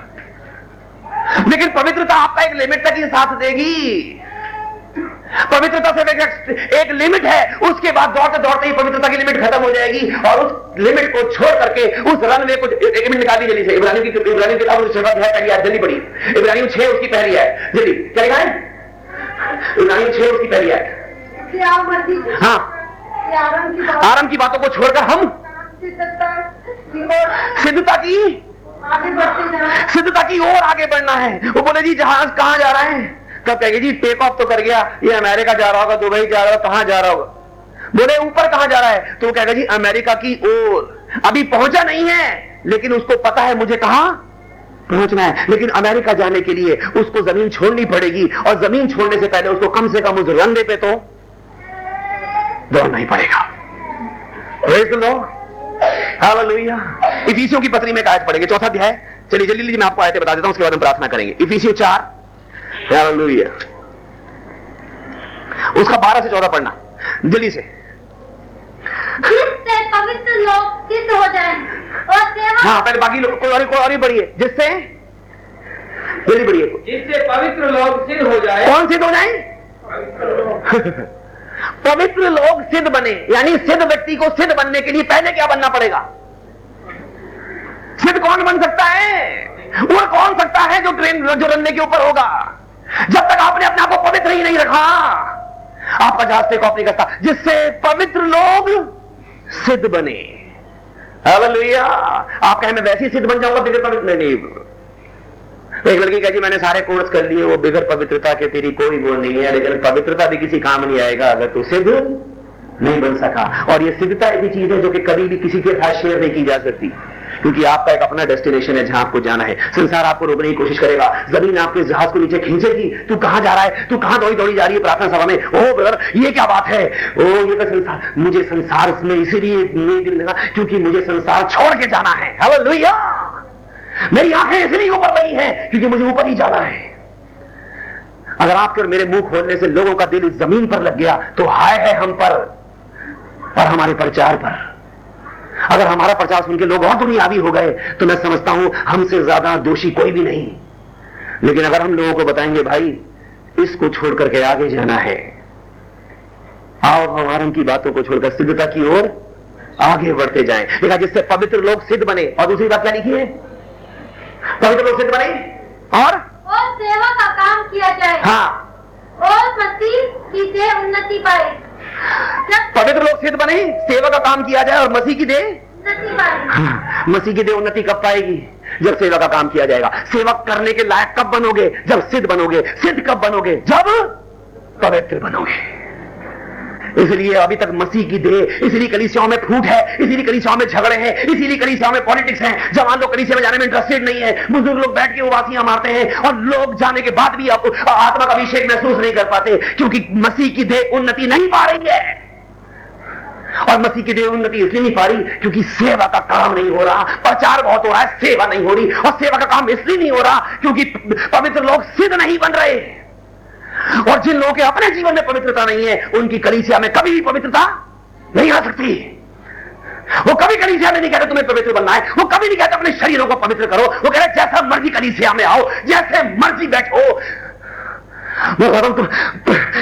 लेकिन पवित्रता आपका एक लिमिट तक ही साथ देगी। पवित्रता से एक, एक लिमिट है। उसके बाद दौड़ते दौड़ते ही पवित्रता की लिमिट खत्म हो जाएगी और उस लिमिट को छोड़ करके उस रनवे को एक मिनट निकाली जल्दी से इब्राहिम की इब्राहिम की किताब है पहली आज जल्दी पड़ी इब्राहिम छह उसकी पहली है जल्दी। क्या लिखा है? इब्राहिम छह उसकी पहली है हाँ। कि आराम की बात की छोड़कर हम सिद्धता की सिद्धता की ओर आगे बढ़ना है। वो बोले जी जहाज़ कहाँ जा रहा है? कब कहेंगे, जी टेक ऑफ़ तो कर गया, ये अमेरिका जा रहा होगा, दुबई जा रहा होगा, कहाँ जा रहा होगा? बोले, ऊपर कहाँ जा रहा है? तो वो कहेगा, जी, अमेरिका की ओर। अभी पहुँचा नहीं है, लेकिन उसको पता है मुझे कहा पहुँचना है। लेकिन अमेरिका जाने के लिए उसको ज़मीन छोड़नी पड़ेगी, और ज़मीन छोड़ने से पहले उसको कम से कम उस रंगे पे तो दौड़ना ही पड़ेगा. इफिसियों की पत्री में कायद पड़ेंगे चौथा अध्याय। चलिए जल्दी मैं आपको आयते बता देता हूँ, उसके बाद हम प्रार्थना करेंगे। इफिसियो चार। Hallelujah. उसका बारह से चौदह पढ़ना। जल्दी से। जिससे पवित्र लोग सिद्ध हो जाएँ और सेवा हाँ पहले बाकी लोग कोई और कोई और ही पढ़िए जिससे? जल्दी पढ़िए जिससे पवित्र लोग सिद्ध हो जाए। कौन सिद्ध हो जाए? पवित्र लोग सिद्ध बने। यानी सिद्ध व्यक्ति को सिद्ध बनने के लिए पहले क्या बनना पड़ेगा? सिद्ध कौन बन सकता है? वो कौन सकता है जो ट्रेन जो रनवे के ऊपर होगा? जब तक आपने अपने आप को पवित्र ही नहीं रखा आपका जहाज़ ऑफ़ नहीं करता जिससे पवित्र लोग सिद्ध बने। हालेलुया। आप कहें मैं वैसे ही सिद्ध बन जाऊँगा बिगड़ पवित्र नहीं, एक लड़की कह मैंने सारे कोर्स कर लिए वो बिगर पवित्रता के तेरी कोई वो नहीं है लेकिन पवित्रता भी किसी काम नहीं आएगा अगर तू सिद्ध नहीं बन सका। और ये सिद्धता ऐसी चीज़ है जो कि कभी भी किसी के साथ शेयर नहीं की जा सकती। क्योंकि आपका एक अपना डेस्टिनेशन है जहाँ आपको जाना है। संसार आपको रोकने की कोशिश करेगा। ज़मीन आपके जहाज़ को नीचे खींचेगी। तू कहाँ जा रहा है? तू कहाँ दौड़ी दौड़ी जा रही है प्रार्थना सभा में? ओ ब्रदर ये क्या बात है? ओ ये तो संसार। मुझे संसार में इसीलिए नहीं दिल लगा क्योंकि मुझे संसार छोड़ के जाना है। मेरी आँखें इसलिए ऊपर लगी है क्योंकि मुझे ऊपर ही जाना है। अगर आपके और मेरे मुँह खोलने से लोगों का दिल इस ज़मीन पर लग गया तो हाय है हम पर और हमारे प्रचार पर। अगर हमारा प्रचार सुन के लोग और दुनियावी हो गए तो मैं समझता हूँ हमसे ज़्यादा दोषी कोई भी नहीं। लेकिन अगर हम लोगों को बताएँगे भाई इसको छोड़ करके आगे जाना है। आओ हमारम की बातों को छोड़कर सिद्धता की ओर आगे बढ़ते जाएँ। देखा जिससे पवित्र लोग सिद्ध बने। और दूसरी बात क्या लिखी है? पवित्र लोग सिद्ध बने? और? और सेवा का काम किया जाए। हाँ। और मसीह की से उन्नति पाए। पवित्र लोग सिद्ध बने सेवा का काम किया जाए और मसीह की दे हाँ, मसीह की दे उन्नति कब पाएगी? जब सेवा का काम किया जाएगा। सेवा करने के लायक कब बनोगे? जब सिद्ध बनोगे। सिद्ध कब बनोगे? जब पवित्र बनोगे। इसलिए अभी तक मसीह की देह इसीलिए कलीसियाओं में फूट है, इसीलिए कलीसियाओं में झगड़े हैं, इसीलिए कलीसियाओं में पॉलिटिक्स है। जवान लोग कलीसिया में जाने में इंटरेस्टेड नहीं है, बुज़ुर्ग लोग बैठ के उबासियाँ मारते हैं और लोग जाने के बाद भी आत्मा का अभिषेक महसूस नहीं कर पाते क्योंकि मसीह की देह उन्नति नहीं पा रही है। और मसीह की देह उन्नति इसलिए नहीं पा रही क्योंकि सेवा का काम नहीं हो रहा, प्रचार बहुत हो रहा है, सेवा नहीं हो रही और सेवा का काम इसलिए नहीं हो रहा क्योंकि पवित्र लोग सिद्ध नहीं बन रहे। और जिन लोगों के अपने जीवन में पवित्रता नहीं है, उनकी कलीसिया में कभी भी पवित्रता नहीं आ सकती। वो कभी कलीसिया में नहीं कहते तुम्हें पवित्र बनना है। वो कभी नहीं कहते अपने शरीरों को पवित्र करो। वो कह रहे जैसा मर्ज़ी कलीसिया में आओ, जैसे मर्ज़ी बैठो। मैं कह रहा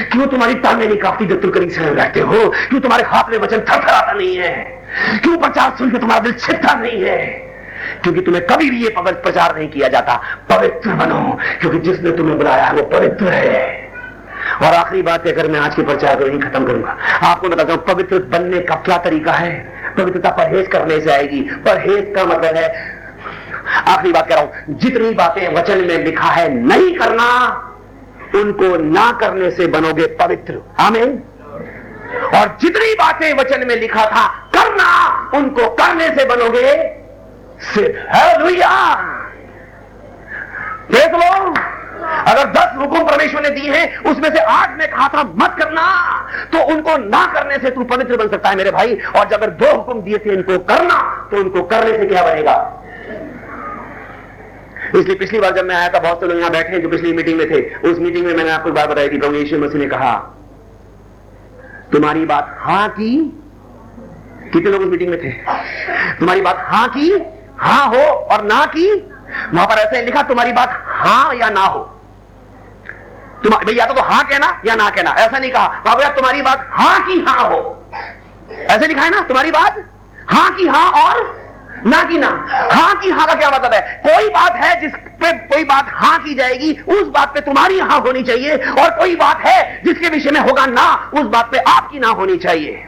क्यों तुम्हारी टांगे नहीं काफती जब तुम कलीसिया में बैठते हो? क्यों तुम्हारे हाथ में वचन थरथराता नहीं है? क्यों प्रचार सुन के तुम्हारा दिल छिपता नहीं है? क्योंकि तुम्हें कभी भी ये प्रचार नहीं किया जाता। पवित्र बनो, क्योंकि जिसने तुम्हें बुलाया है, वो पवित्र है। और आखिरी बात कहकर मैं आज के प्रचार को यही खत्म करूँगा, आपको बताता हूँ, पवित्र बनने का क्या तरीका है? पवित्रता परहेज करने से आएगी। परहेज का मतलब है, आखिरी बात कह रहा हूँ, जितनी बातें वचन में लिखा है नहीं करना, उनको ना करने से बनोगे पवित्र। आमीन। और जितनी बातें वचन में लिखा था, करना, उनको करने से बनोगे सिद्ध। हालेलुया। देख लो। अगर दस हुक्म परमेश्वर ने दिए हैं, उसमें से आठ ने कहा था मत करना तो उनको ना करने से तू पवित्र बन सकता है मेरे भाई। और जब अगर दो हुक्म दिए थे इनको करना तो उनको करने से क्या बनेगा? इसलिए पिछली बार जब मैं आया था, बहुत से लोग यहाँ बैठे जो पिछली मीटिंग में थे। उस मीटिंग में मैंने आपको बात बताई थी, प्रभु यीशु मसीह ने कहा, तुम्हारी बात हाँ की? कितने लोग उस मीटिंग में थे? तुम्हारी बात हाँ की, हाँ हो और ना की? वहाँ पर ऐसे लिखा, तुम्हारी बात हाँ या ना हो। भाई तो, तो हाँ कहना या ना कहना? ऐसा नहीं कहा। बाबू पर तुम्हारी बात हाँ की हाँ हो। ऐसे लिखा है ना? तुम्हारी बात हाँ की हाँ और ना की ना। हाँ की हाँ का क्या मतलब है? कोई बात है जिस पे कोई बात हाँ की जाएगी उस बात पे तुम्हारी हाँ होनी चाहिए। और कोई बात है जिसके विषय में होगा ना उस बात पे आपकी ना होनी चाहिए।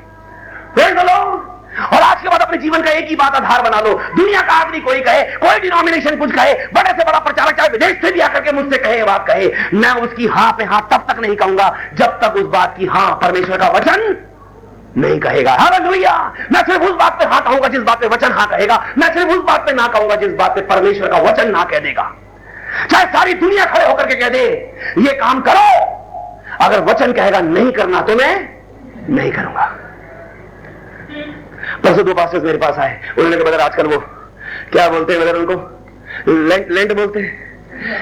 Lord. और आज के बाद अपने जीवन का एक ही बात आधार बना लो। दुनिया का आदमी कोई कहे, कोई डिनोमिनेशन कुछ कहे, बड़े से बड़ा प्रचारक चाहे विदेश से भी आकर के मुझसे कहे बात कहे, मैं उसकी हाँ पे हाँ तब तक नहीं कहूँगा जब तक उस बात की हाँ परमेश्वर का वचन नहीं कहेगा। हालेलुया मैं सिर्फ़ उस बात पे हाँ कहूँगा जिस बात पे वचन हाँ कहेगा। मैं सिर्फ़ उस बात पे ना कहूँगा जिस बात पे परमेश्वर का वचन ना कह देगा। चाहे सारी दुनिया खड़े होकर के कह दे, ये काम करो। अगर वचन कहेगा नहीं करना तो मैं नहीं करूँगा। परसों दो पास्टर्स मेरे पास आए। उन्होंने कहा ब्रदर आजकल वो क्या बोलते हैं ब्रदर उनको? लैंड लैंड बोलते हैं?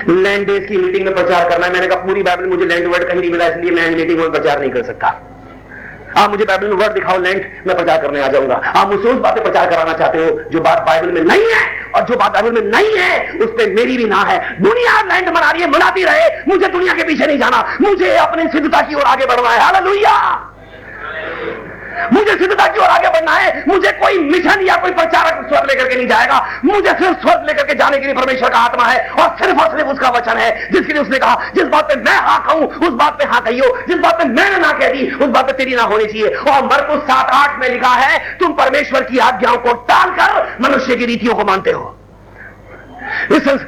लैंड डेज़ की मीटिंग में प्रचार करना है। मैंने कहा, पूरी बाइबल मुझे लैंड वर्ड कहीं नहीं मिला, इसलिए मैं मीटिंग में प्रचार नहीं कर सकता। आप मुझे बाइबल में वर्ड दिखाओ लैंड मैं प्रचार करने आ जाऊँगा। आप मुझसे उस बातें प्रचार कराना चाहते हो जो बात बाइबल में नहीं है और जो बात बाइबल में नहीं है, उस पर मेरी भी ना है। दुनिया लैंड मना रही है, मनाती रहे। मुझे दुनिया के पीछे नहीं जाना। मुझे अपनी सिद्धता की ओर आगे बढ़ना है। हालेलुया! मुझे सिद्धता की ओर आगे बढ़ना है। मुझे कोई मिशन या कोई प्रचारक स्वर्ग लेकर के नहीं जाएगा। मुझे सिर्फ़ स्वर्ग लेकर के जाने के लिए परमेश्वर का आत्मा है और सिर्फ़ और सिर्फ़ उसका वचन है जिसके लिए उसने कहा जिस बात पे मैं हाँ कहूँ उस बात पे हाँ कहियो जिस बात पे मैंने ना कह दी उस बात पे तेरी ना होनी चाहिए। और मरकुस सात आठ में लिखा है तुम परमेश्वर की आज्ञाओं को टालकर मनुष्य की रीतियों को मानते हो। This is,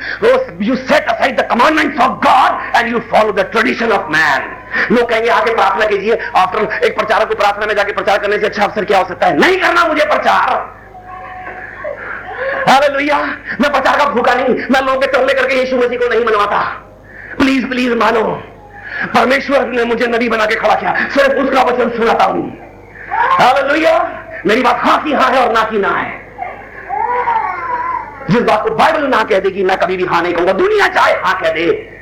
you set aside the commandments of God and you follow the tradition of man. लोग कहेंगे, आके प्रार्थना कीजिए। आफ्टर एक प्रचारक को प्रार्थना में जाके प्रचार करने से अच्छा अवसर क्या हो सकता है? नहीं करना मुझे प्रचार. हालेलुया। मैं प्रचार का भूखा नहीं, मैं लोगों के टोले करके यीशु मसीह को नहीं मनवाता। प्लीज़ प्लीज़ मानो। परमेश्वर ने मुझे नबी बना के खड़ा किया। सिर्फ़ उसका वचन सुनाता हूँ। हालेलुया। मेरी बात हाँ की हाँ है और ना की ना है। जिस बात को बाइबल ना कह देगी, मैं कभी भी हाँ नहीं कहूँगा। दुनिया चाहे हाँ कह दे।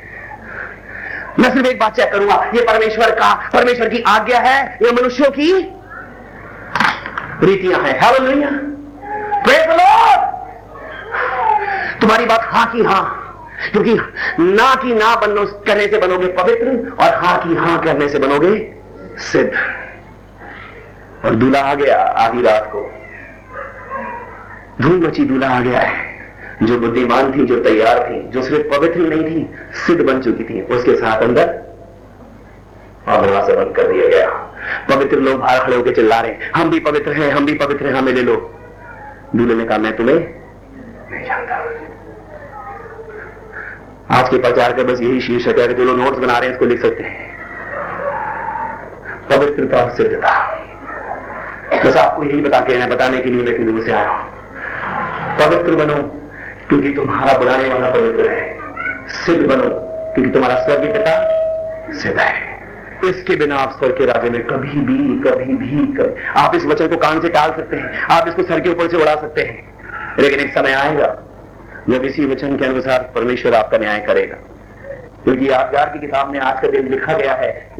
मैं सिर्फ़ एक बात चेक करूँगा। ये परमेश्वर का परमेश्वर की आज्ञा है, ये मनुष्यों की रीतियाँ हैं। तुम्हारी बात हाँ की हाँ क्योंकि ना की ना बनो करने से बनोगे पवित्र और हाँ की हाँ करने से बनोगे सिद्ध। और दूल्हा आ गया आधी रात को। धूल मची दूल्हा आ गया है। जो बुद्धिमान थी, जो तैयार थी, जो सिर्फ़ पवित्र नहीं थी, सिद्ध बन चुकी थी, उसके साथ अंदर और बंद कर दिया गया। पवित्र लोग बाहर खड़े होकर चिल्ला रहे हम भी पवित्र हैं, हम भी पवित्र हैं, हमें ले लो। दूल्हे ने कहा, मैं तुम्हें नहीं जानता। आज के प्रचार का बस यही शीर्षक है जो लोग नोट्स बना रहे हैं, इसको लिख सकते हैं। पवित्रता और सिद्धता। बस आपको यही बता के बताने के लिए मैं दूर से आया पवित्र बनो क्योंकि तुम्हारा बुलाने वाला पवित्र है। सिद्ध बनो, क्योंकि तुम्हारा स्वर्गीय पिता सिद्ध है। इसके बिना आप स्वर के राज्य में कभी भी कभी भी, कभी आप इस वचन को कान से टाल सकते हैं, आप इसको सर के ऊपर से उड़ा सकते हैं। लेकिन एक समय आएगा, जब इसी वचन के अनुसार परमेश्वर आपका न्याय करेगा। क्योंकि यार की किताब में आज का दिन लिखा गया है